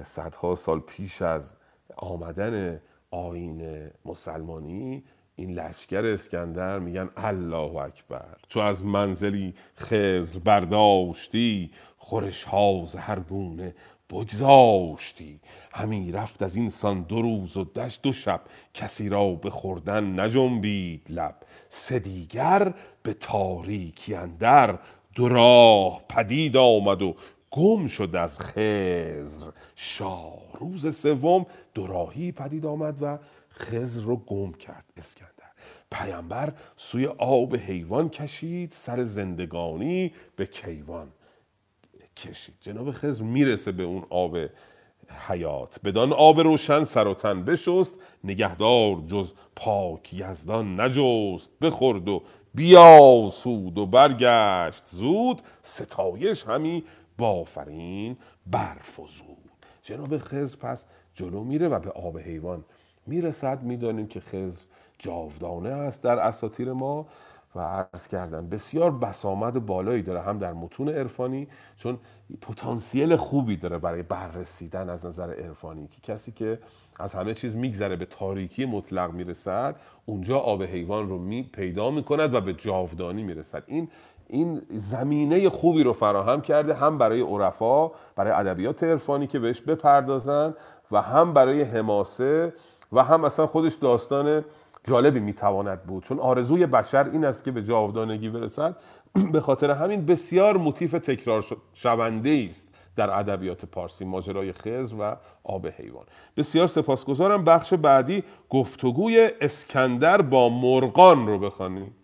صدها سال پیش از آمدن آین مسلمانی این لشکر اسکندر میگن الله اکبر چو از منزلی خزر برداشتی خورش ها هر گونه بگذاشتی. همی رفت از این سان دو روز و دشت دو شب کسی را به خوردن نجنبید لب. سه دیگر به تاریکی اندر دو راه پدید آمد و گم شد از خزر شاه روز سوم دوراهی پدید آمد و خزر رو گم کرد اسکندر. پیامبر سوی آب حیوان کشید سر زندگانی به کیوان کشید. جناب خضر می‌رسه به اون آب حیات. بدان آب روشن سر و تن بشست نگهدار جز پاک یزدان نجست. بخورد و بیاسود و برگشت. زود ستایش همی بافرین برفزود جناب خضر پس جلو میره و به آب حیوان می‌رسد. می‌دانیم که خضر جاودانه است در اساطیر ما و عرض کردم بسیار بسامد بالایی داره هم در متون عرفانی چون پتانسیل خوبی داره برای بررسیدن از نظر عرفانی. که کسی که از همه چیز میگذره به تاریکی مطلق می‌رسد اونجا آب حیوان رو می پیدا می‌کند و به جاودانی می‌رسد. این این زمینه خوبی رو فراهم کرده هم برای عرفا برای ادبیات عرفانی که بهش بپردازن و هم برای حماسه و هم اصلا خودش داستان جالبی می‌تواند بود. چون آرزوی بشر این است که به جاودانگی برسد. (clears throat) به خاطر همین بسیار موتیف تکرار شونده است در ادبیات پارسی ماجرای خزر و آب حیوان. بسیار سپاسگزارم. بخش بعدی گفتگوی اسکندر با مرغان رو بخوانیم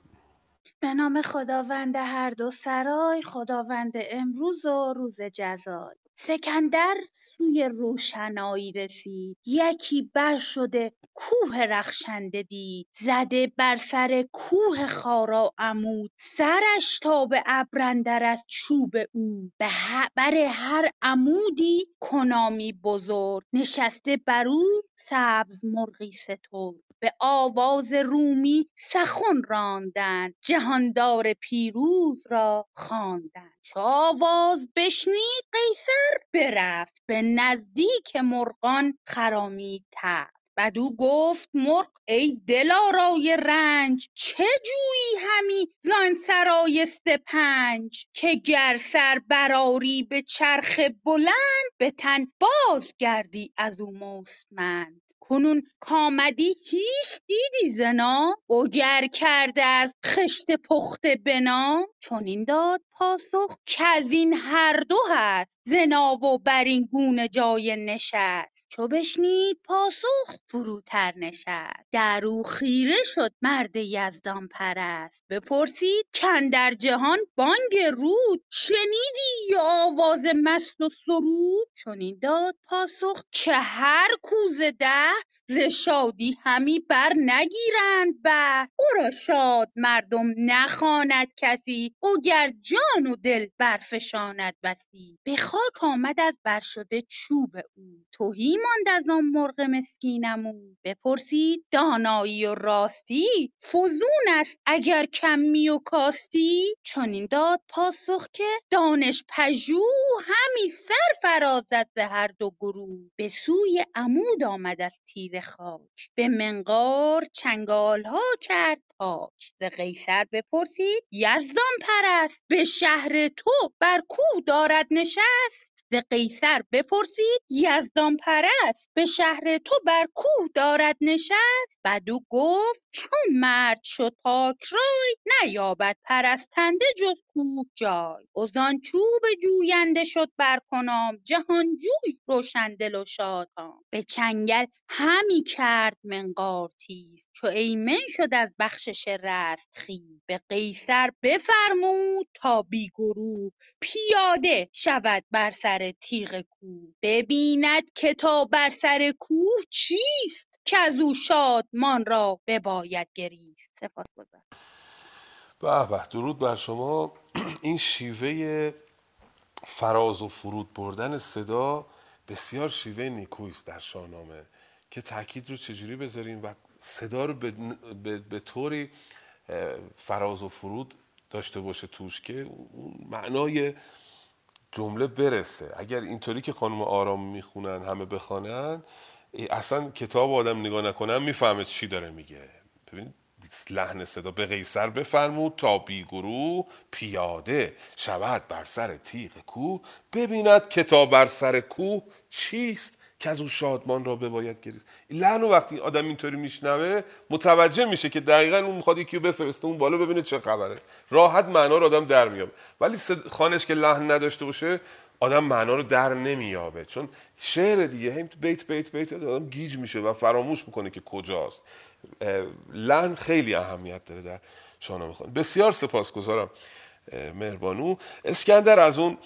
به نام خداوند هر دو سرای خداوند امروز و روز جزای. سکندر سوی روشنایی رسید. یکی بر شده کوه رخشنده دید. زده بر سر کوه خارا عمود. سرش تا به ابر اندر از چوب او. به بر هر عمودی کنامی بزرگ. نشسته بر او سبز مرغی سترگ. به آواز رومی سخن راندند جهاندار پیروز را خواندند. چو آواز بشنید قیصر برفت. به نزدیک مرغان خرامید تفت بدو گفت مرغ ای دلارای رنج چه جویی همی زان سرای سپنج که گر سر برآری به چرخ بلند به تن باز گردی از او مستمند. کنون کامدی هیچ دیدی ز نام؟ وگر کرده از خشت پخته به نام؟ چنین داد پاسخ کزین هر دو هست ز ناو و برین گونه جای نشست. چو بشنید پاسخ فروتر نشست در او خیره شد مرد یزدان پرست بپرسید کاندر جهان بانگ رود؟ شنیدی یا آواز مست و سرود؟ چنین داد پاسخ که هر کو ز دهر ز شادی همی برنگیرند بهر ورا شاد مردم نخواند کسی وگر جان و دل برفشاند بسی. به خاک آمد از بر شده چوب او. تهی ماند از آن مرغ مسکینم او. بپرسید دانایی و راستی فزون است اگر کمی و کاستی؟ چنین داد پاسخ که دانش پژوه همی سر فرازد ز هر دو گروه. به سوی عمود آمد از تیره خاک. به منقار چنگالها کرد. پاک ز قیصر بپرسید یزدان پرست. به شهر تو بر کوه دارد نشست. ز قیصر بپرسید یزدان پرست. به شهر تو بر کوه دارد نشست. بدو گفت چون مرد شد پاک رای نیابد پرستنده جز کوه جای. وزان چوب جوینده شد بر کنام جهانجوی روشندل و شادکام به چنگل همی کرد منقار تیز چو ایمن شد از بخشش رستخیز به قیصر بفرمود تا بی گروه پیاده شود بر سر تیغ کوه. ببیند که تا بر سر کوه چیست کزو شادمان را بباید گریست. سپاسگزارم به به درود بر شما. (clears throat) این شیوه فراز و فرود بردن صدا بسیار شیوه نیکویی است در شاهنامه. که تاکید رو چجوری بذاریم و صدا رو به, به،, به طوری فراز و فرود داشته باشه توش که اون معنای جمله برسه. اگر اینطوری که خانم آرام می‌خونن همه بخوانن اصلا کتاب آدم نگاه نکنن می‌فهمه چی داره میگه. ببینید لحن صدا به قیصر بفرمود تا بی گروه پیاده شود بر سر تیغ کوه. ببیند که تا بر سر کوه چیست؟ که از او شادمان را بباید گریست این لحن وقتی آدم اینطوری میشنوه متوجه میشه که دقیقا اون می‌خواد یکی بفرسته اون بالا ببینه چه خبره. راحت معنا رو آدم در میابه ولی خانش که لحن نداشته باشه آدم معنا رو در نمیابه چون شعر دیگه هم بیت بیت بیت آدم گیج میشه و فراموش می‌کنه که کجاست. لحن خیلی اهمیت داره در شاهنامه خوانی بسیار سپاسگزارم مهربانو. اسکندر از اون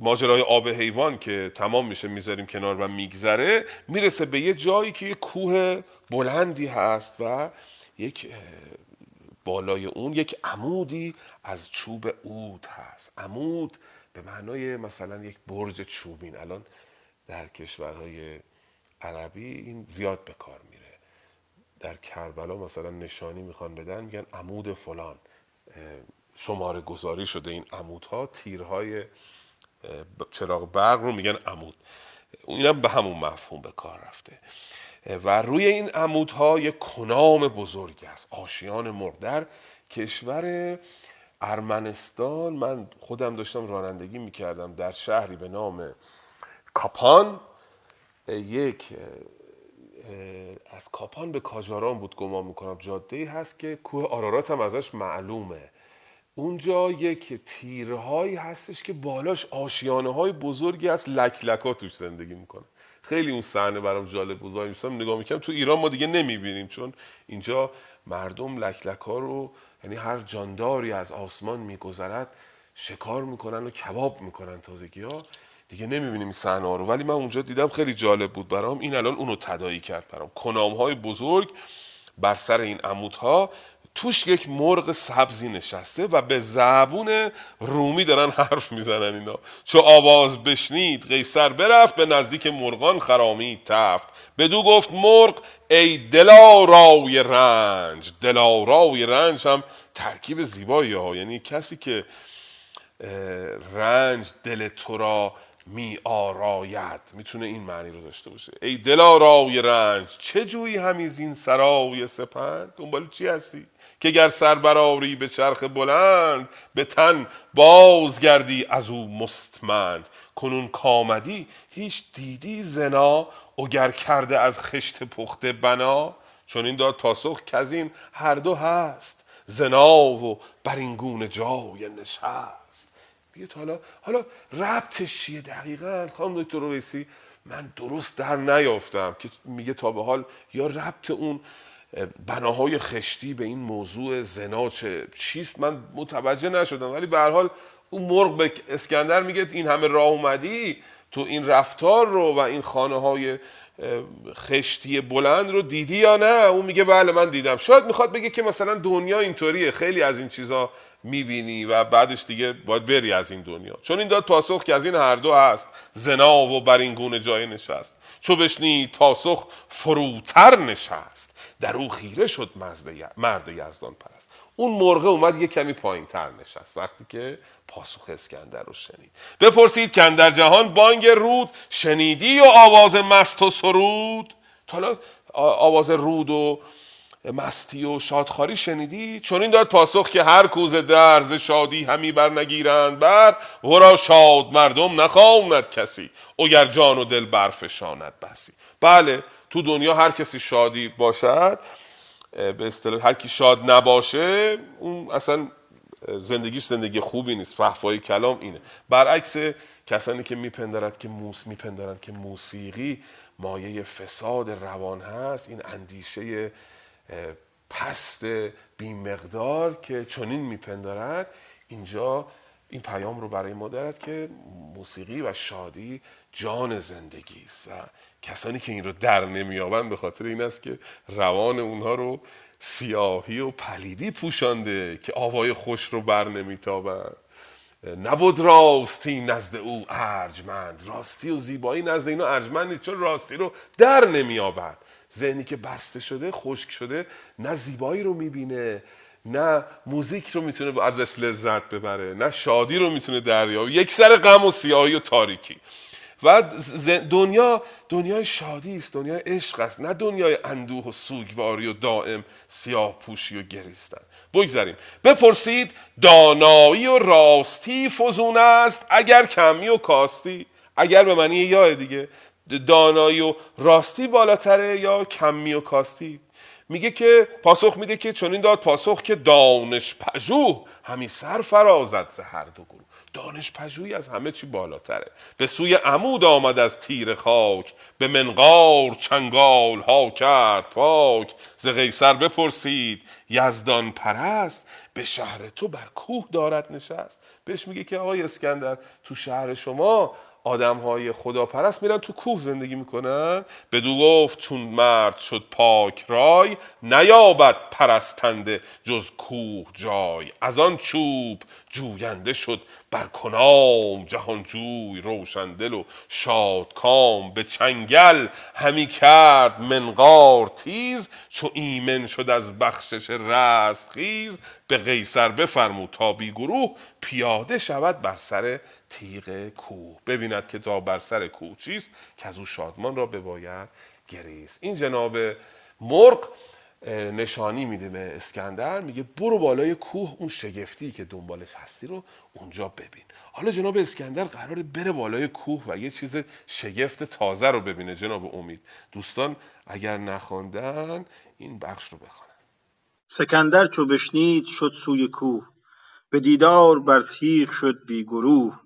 ماجرای آب حیوان که تمام میشه می‌ذاریم کنار و میگذره می‌رسه به یه جایی که یه کوه بلندی هست و یک بالای اون یک عمودی از چوب عود هست. عمود به معنای مثلا یک برج چوبین. الان در کشورهای عربی این زیاد به کار میره. در کربلا مثلا نشانی می‌خوان بدن میگن عمود فلان. شماره گذاری شده این عمودها تیرهای چراغ برق رو میگن عمود. اینم به همون مفهوم به کار رفته. و روی این عمودها یک کنام بزرگی است. آشیان مرغ در کشور ارمنستان من خودم داشتم رانندگی می‌کردم در شهری به نام کاپان. یک از کاپان به کاجاران بود گمان می‌کنم. جاده ای هست که کوه آرارات هم ازش معلومه. اونجا یک تیرهایی هستش که بالاش آشیانه های بزرگی از لک لکا توش زندگی می‌کنه خیلی اون صحنه برام جالب بود. وای میستم نگاه می‌کنم تو ایران ما دیگه نمی‌بینیم چون اینجا مردم لک لکا رو یعنی هر جانداری از آسمان میگذرد شکار می‌کنن و کباب می‌کنن تازگی ها دیگه نمی‌بینیم این رو. ولی من اونجا دیدم خیلی جالب بود برام. این الان اونو تدایی کرد برام. کنام های بزرگ بر سر این عمودها توش یک مرغ سبزی نشسته و به زبون رومی دارن حرف می‌زنن اینا. چو آواز بشنید قیصر برفت به نزدیک مرغان خرامید تفت. بدو گفت مرغ ای دلارای رنج. دلارای رنج هم ترکیب زیبایی ها. یعنی کسی که رنج دل تو را می آراید. می‌تونه این معنی رو داشته باشه. ای دل آرای رنج چه جویی همی زین سرای سپند؟ دنبال چی هستی؟ که گر سر برآری به چرخ بلند به تن بازگردی از او مستمند. کنون کامدی هیچ دیدی زنا اگر کرده از خشت پخته بنا. چون این داد پاسخ که از هر دو هست زنا و بر این گونه جای نشست. بیت حالا حالا ربطش چیه دقیقا؟ خانم دکتر رویسی من درست در نیافتم. که میگه تا به حال یا ربط اون بناهای خشتی به این موضوع زنا چه چیست؟ من متوجه نشدم ولی به هر حال اون مرغ به اسکندر میگه این همه راه اومدی تو این رفتار رو و این خانه های خشتی بلند رو دیدی یا نه؟ اون میگه بله من دیدم. شاید می‌خواد بگه که مثلا دنیا اینطوریه خیلی از این چیزا می‌بینی و بعدش دیگه باید بری از این دنیا. چون این داد پاسخ که از این هر دو هست زنا و بر این گونه جای نشست. چو بشنید پاسخ فروتر نشست. در او خیره شد مرد یزدان پرست اون مرغه اومد یه کمی پایین تر نشست وقتی که پاسخ اسکندر رو شنید. بپرسید که در جهان بانگ رود شنیدی و آواز مست و سرود؟ حالا آواز رود و مستی و شادخاری شنیدی؟ چون این داد پاسخ که هر کوز درز شادی همی بر نگیرند بر. ورا شاد مردم نخواند کسی اگر جان و دل برفشاند بسی. بله تو دنیا هر کسی شادی باشد به اصطلاح هر کی شاد نباشه اون اصلا زندگیش زندگی خوبی نیست فحفای کلام اینه. برعکس کسانی که میپندارد که موس میپندارند که موسیقی مایه فساد روان هست این اندیشه پست بی مقدار که چنین میپندارد اینجا این پیام رو برای ما دارد که موسیقی و شادی جان زندگی است و کسانی که این رو در نمیابند به خاطر این است که روان اونها رو سیاهی و پلیدی پوشانده که آوای خوش رو بر نمیتابند. نبود راستی نزد او ارجمند. راستی و زیبایی نزد اینو ارجمند نیست چون راستی رو در نمیابد ذهنی که بسته شده خشک شده نه زیبایی رو می‌بینه نه موزیک رو می‌تونه ازش لذت ببره نه شادی رو می‌تونه دریابه. یک سر غم و سیاهی و تاریکی. و دنیا دنیای شادی است دنیای عشق است نه دنیای اندوه و سوگواری و دائم سیاه پوشی و گریستن. بگذاریم. بپرسید دانایی و راستی فزون است اگر کمی و کاستی؟ اگر به معنی یا دیگه. دانایی و راستی بالاتره یا کمی و کاستی؟ میگه که پاسخ میده که چنین داد پاسخ که دانش پژوه همی سر فرازد ز هر دو گروه. دانش پژوهی از همه چی بالاتره. به سوی عمود آمد از تیر خاک به منقار چنگال ها کرد پاک. ز قیصر بپرسید یزدان پرست؟ به شهر تو بر کوه دارد نشست. بهش میگه که آقای اسکندر تو شهر شما آدم های خداپرست میرن تو کوه زندگی می‌کنن. بدو گفت چون مرد شد پاک رای نیابد پرستنده جز کوه جای. از آن چوب جوینده شد بر کنام جهانجوی روشندل و شادکام به چنگل همی کرد منقار تیز. چو ایمن شد از بخشش رست خیز به قیصر بفرمود تا بی گروه پیاده شود بر سر تیغ کوه. ببیند که تا بر سر کوه چیست که از او شادمان را بباید گریست. این جناب مرغ نشانی میده به اسکندر میگه برو بالای کوه اون شگفتی که دنبالش هستی رو اونجا ببین. حالا جناب اسکندر قراره بره بالای کوه و یه چیز شگفت تازه رو ببینه. جناب امید دوستان اگر نخواندن این بخش رو بخوانن. سکندر چو بشنید شد سوی کوه. به دیدار بر تیغ شد بی گروه.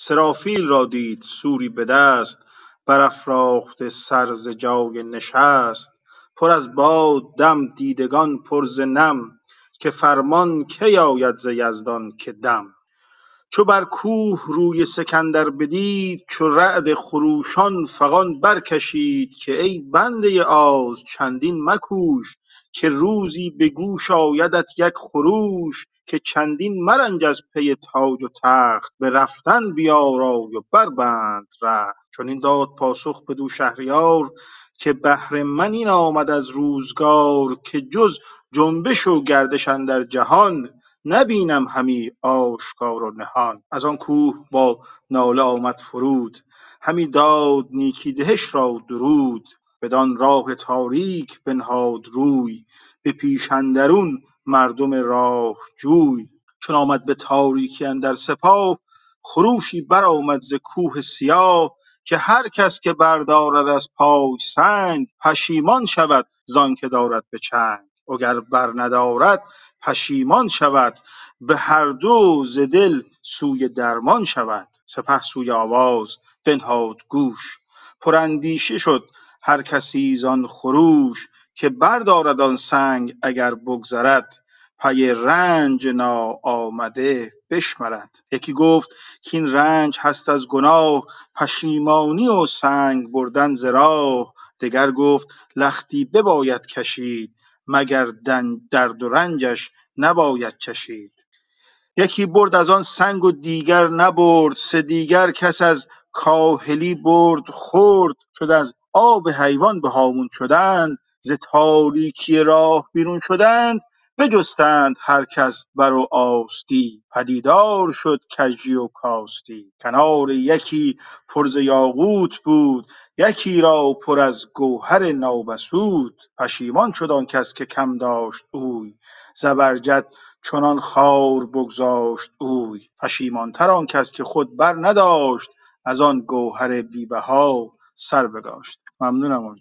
سرافیل را دید سوری به دست برافراخته سر ز جای نشست. پر از باد دم دیدگان پر ز نم که فرمان کی آید ز یزدان که دم. چو بر کوه روی سکندر بدید چو رعد خروشان فغان برکشید که ای بنده آز چندین مکوش که روزی به گوش آیدت یک خروش. که چندین مرنج از پی تاج و تخت به رفتن بیارای و بربند رخت چنین داد پاسخ بدو شهریار که بهر من این آمد از روزگار که جز جنبش و گردش اندر جهان نبینم همی آشکار و نهان. از آن کوه با ناله آمد فرود همی داد نیکی دهش را درود بدان راه تاریک بنهاد روی به پیش اندرون مردم راه جوی چون آمد به تاریکی اندر سپاه خروشی برآمد ز کوه سیاه که هر کس که بردارد از پای سنگ پشیمان شود زانکه دارد به چنگ. وگر برندارد پشیمان شود. به هر دو ز دل سوی درمان شود. سپه سوی آواز بنهاد گوش. پراندیشه شد هر کسی زان خروش. که بردارد آن سنگ اگر بگذرد پی رنج ناآمده بشمرد. یکی گفت کاین رنج هست از گناه پشیمانی و سنگ بردن ز دگر گفت لختی بباید کشید مگر درد و رنجش نباید چشید. یکی برد از آن سنگ و دیگر نبرد سه دیگر کس از کاهلی برد خورد شد از آب حیوان به هامون شدند. ز تاریکی راه بیرون شدند بجستند هر کس بر و آستی. پدیدار شد کژی و کاستی. کنار یکی پر ز یاقوت بود یکی را پر از گوهر نامسود پشیمان شد آن کس که کم داشت اوی زبرجد چنان خوار بگذاشت اوی. پشیمانتر آن کس که خود بر نداشت از آن گوهر بی بها سر بداشت ممنونم.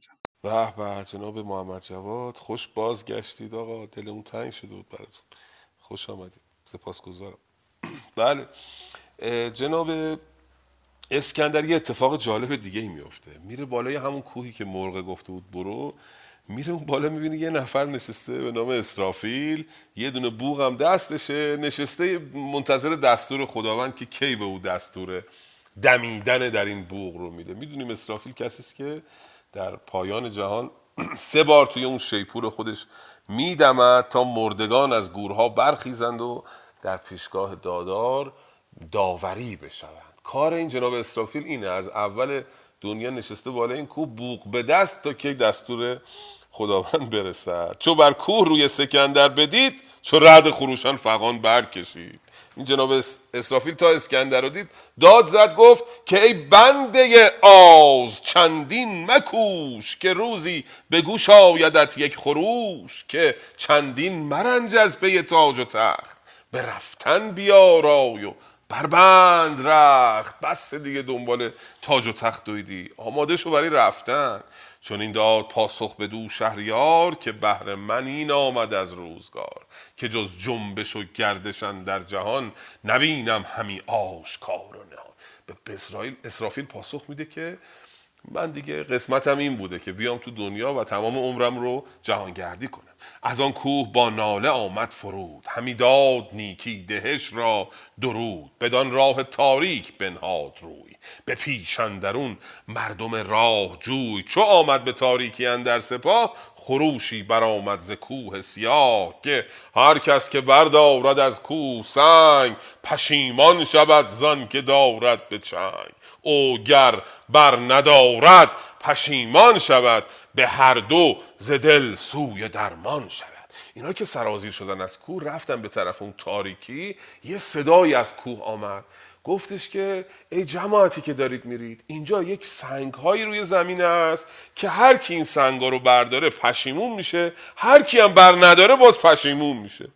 به به جناب محمد جواد خوش بازگشتید آقا. دلمون تنگ شده بود براتون. خوش آمدید. سپاسگزارم. (clears throat) بله. جناب اسکندر یه اتفاق جالب دیگه ای میفته میره بالای همون کوهی که مرغ گفته بود برو. میره اون بالا می‌بینه یه نفر نشسته به نام اسرافیل. یه دونه بوغ هم دستشه. نشسته منتظر دستور خداوند که کی به او دستور دمیدن در این بوغ رو میده. می‌دونیم اسرافیل کسی است که در پایان جهان (clears throat) سه بار توی اون شیپور خودش میدمد تا مردگان از گورها برخیزند و در پیشگاه دادار داوری بشوند. کار این جناب اسرافیل اینه از اول دنیا نشسته بالا این کوه بوق به دست تا که دستور خداوند برسد. چو بر کوه روی سکندر بدید چو رعد خروشان فغان برکشید. این جناب اس- اسرافیل تا اسکندر رو دید داد زد گفت که ای بنده آز چندین مکوش که روزی به گوش آیدت یک خروش که چندین مرنج از پی تاج و تخت. به رفتن بیارای و بربند رخت. بس دیگه دنبال تاج و تخت دویدی. آماده شو برای رفتن. چون این داد پاسخ به دو شهریار که بهر من این آمد از روزگار. که جز جنبش و گردشن در جهان نبینم همی آشکار و نهان. به اسرائیل اسرافیل پاسخ میده که من دیگه قسمتم این بوده که بیام تو دنیا و تمام عمرم رو جهانگردی کنم. از آن کوه با ناله آمد فرود. همی داد نیکی دهش را درود. بدان راه تاریک بنهاد روی. به پیش اندرون مردم راه جوی. چو آمد به تاریکی اندر سپاه خروشی برآمد ز کوه سیاه که هر کس که بردارد از کوه سنگ پشیمان شود زان که دارد به چنگ. او گر بر ندارد پشیمان شود به هر دو ز دل سوی درمان شود. اینا که سرازیر شدن از کوه رفتن به طرف اون تاریکی یه صدایی از کوه آمد. گفتش که ای جماعتی که دارید میرید اینجا یک سنگ هایی روی زمین است که هر کی این سنگ رو برداره پشیمون میشه هر کی هم بر نداره باز پشیمون میشه.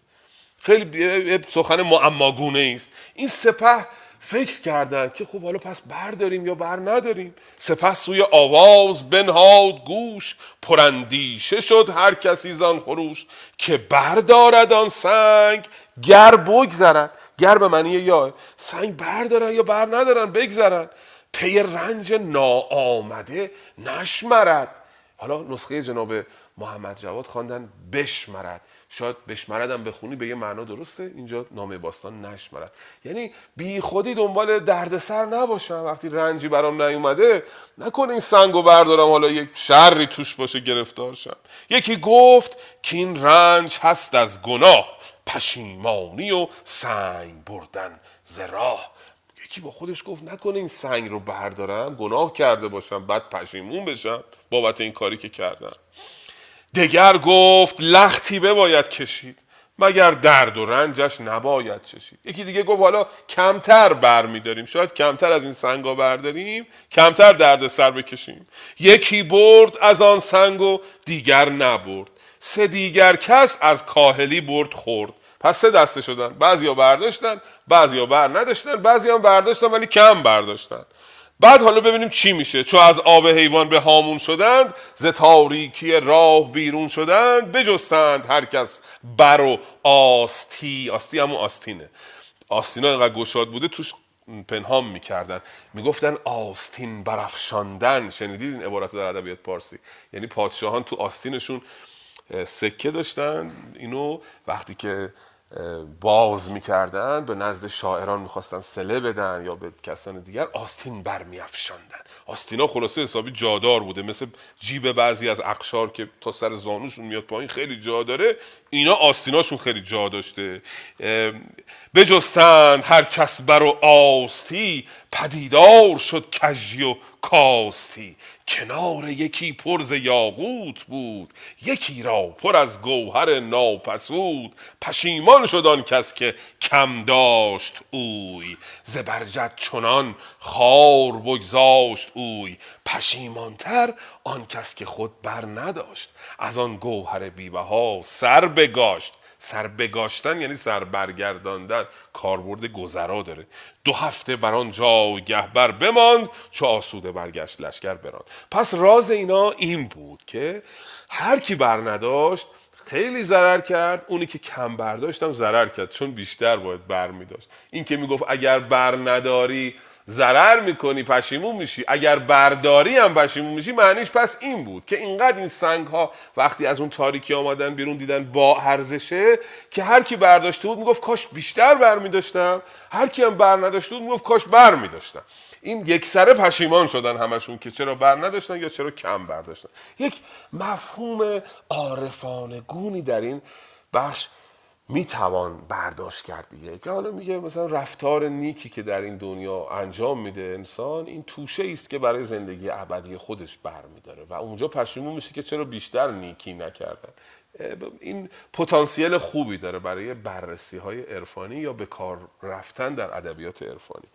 خیلی سخن معماگونه است. این سپه فکر کردند که خب حالا پس برداریم یا بر نداریم؟ سپه سوی آواز بنهاد گوش پراندیشه شد هر کسی زان خروش که بردارد آن سنگ گر بگذرد. گر به معنی یا سنگ بردارن یا بر ندارن بگذرن. پی رنج ناآمده نشمرد. حالا نسخه جناب محمد جواد خواندن بشمرد. شاید بشمردم بخونی به یه معنا درسته؟ اینجا نامه باستان نشمرد. یعنی بی خودی دنبال دردسر نباشم. وقتی رنجی برام نیومده نکن این سنگو بردارم. حالا یک شری توش باشه گرفتار شم یکی گفت که این رنج هست از گناه. پشیمانی و سنگ بردن ز یکی با خودش گفت نکنه این سنگ رو بردارم گناه کرده باشم بعد پشیمون بشم بابت این کاری که کردم. دگر گفت لختی بباید کشید مگر درد و رنجش نباید چشید. یکی دیگه گفت حالا کمتر بر میداریم شاید کمتر از این سنگا برداریم کمتر درد سر بکشیم. یکی برد از آن سنگ و دیگر نبرد. سه دیگر کس از کاهلی برد خورد. پس سه دسته شدن. بعضیا برداشتن بعضیا بر نداشتن بعضی هم برداشتن ولی کم برداشتن. بعد حالا ببینیم چی میشه. چو از آب حیوان به هامون شدند ز تاریکی راه بیرون شدند بجستند هر کس بر و آستی. آستی همون آستینه. آستینا اینقدر گشاد بوده توش پنهان می‌کردن. می‌گفتن آستین برافشاندن. شنیدید این عبارت در ادبیات پارسی؟ یعنی پادشاهان تو آستینشون سکه داشتن. اینو وقتی که باز می‌کردن به نزد شاعران می‌خواستن سله بدن یا به کسان دیگر آستین برمیافشاندن. آستینا خلاصه حسابی جادار بوده مثل جیب بعضی از اقشار که تا سر زانوشون میاد پایین خیلی جا داره اینا آستیناشون خیلی جا داشته. بجستند هر کس بر و آستی پدیدار شد کژی و کاستی. کنار یکی پرز یاقوت بود یکی را پر از گوهر ناپسود. پشیمان شد آن کس که کم داشت اوی زبرجد چنان خار بگذاشت اوی. پشیمانتر آن کس که خود بر نداشت از آن گوهر بیبها سر بگاشت. سر بگاشتن یعنی سر برگرداندن کاربرد گذرا داره. دو هفته بر آن گهبر بماند چو آسوده برگشت لشکر براند. پس راز اینا این بود که هر کی بر نداشت خیلی ضرر کرد اونی که کم برداشتم ضرر کرد چون بیشتر باید بر می داشت این که می‌گفت اگر بر نداری ضرر می‌کنی پشیمون میشی. اگر برداری هم پشیمون میشی معنیش پس این بود که اینقدر این سنگ ها وقتی از اون تاریکی آمدن بیرون دیدن با ارزشه که هر کی برداشته بود می‌گفت کاش بیشتر بر میداشتم. هر کی هم بر نداشته بود می‌گفت کاش بر میداشتم. این یک سره پشیمان شدن همشون که چرا بر نداشتن یا چرا کم برداشتن. یک مفهوم عارفانه گونی در این بخش می‌توان برداشت کرد دیگه. که حالا میگه مثلا رفتار نیکی که در این دنیا انجام میده انسان این توشه است که برای زندگی ابدی خودش برمیداره. و اونجا پشیمون میشه که چرا بیشتر نیکی نکردن. این پتانسیل خوبی داره برای بررسی های عرفانی یا به کار رفتن در ادبیات عرفانی.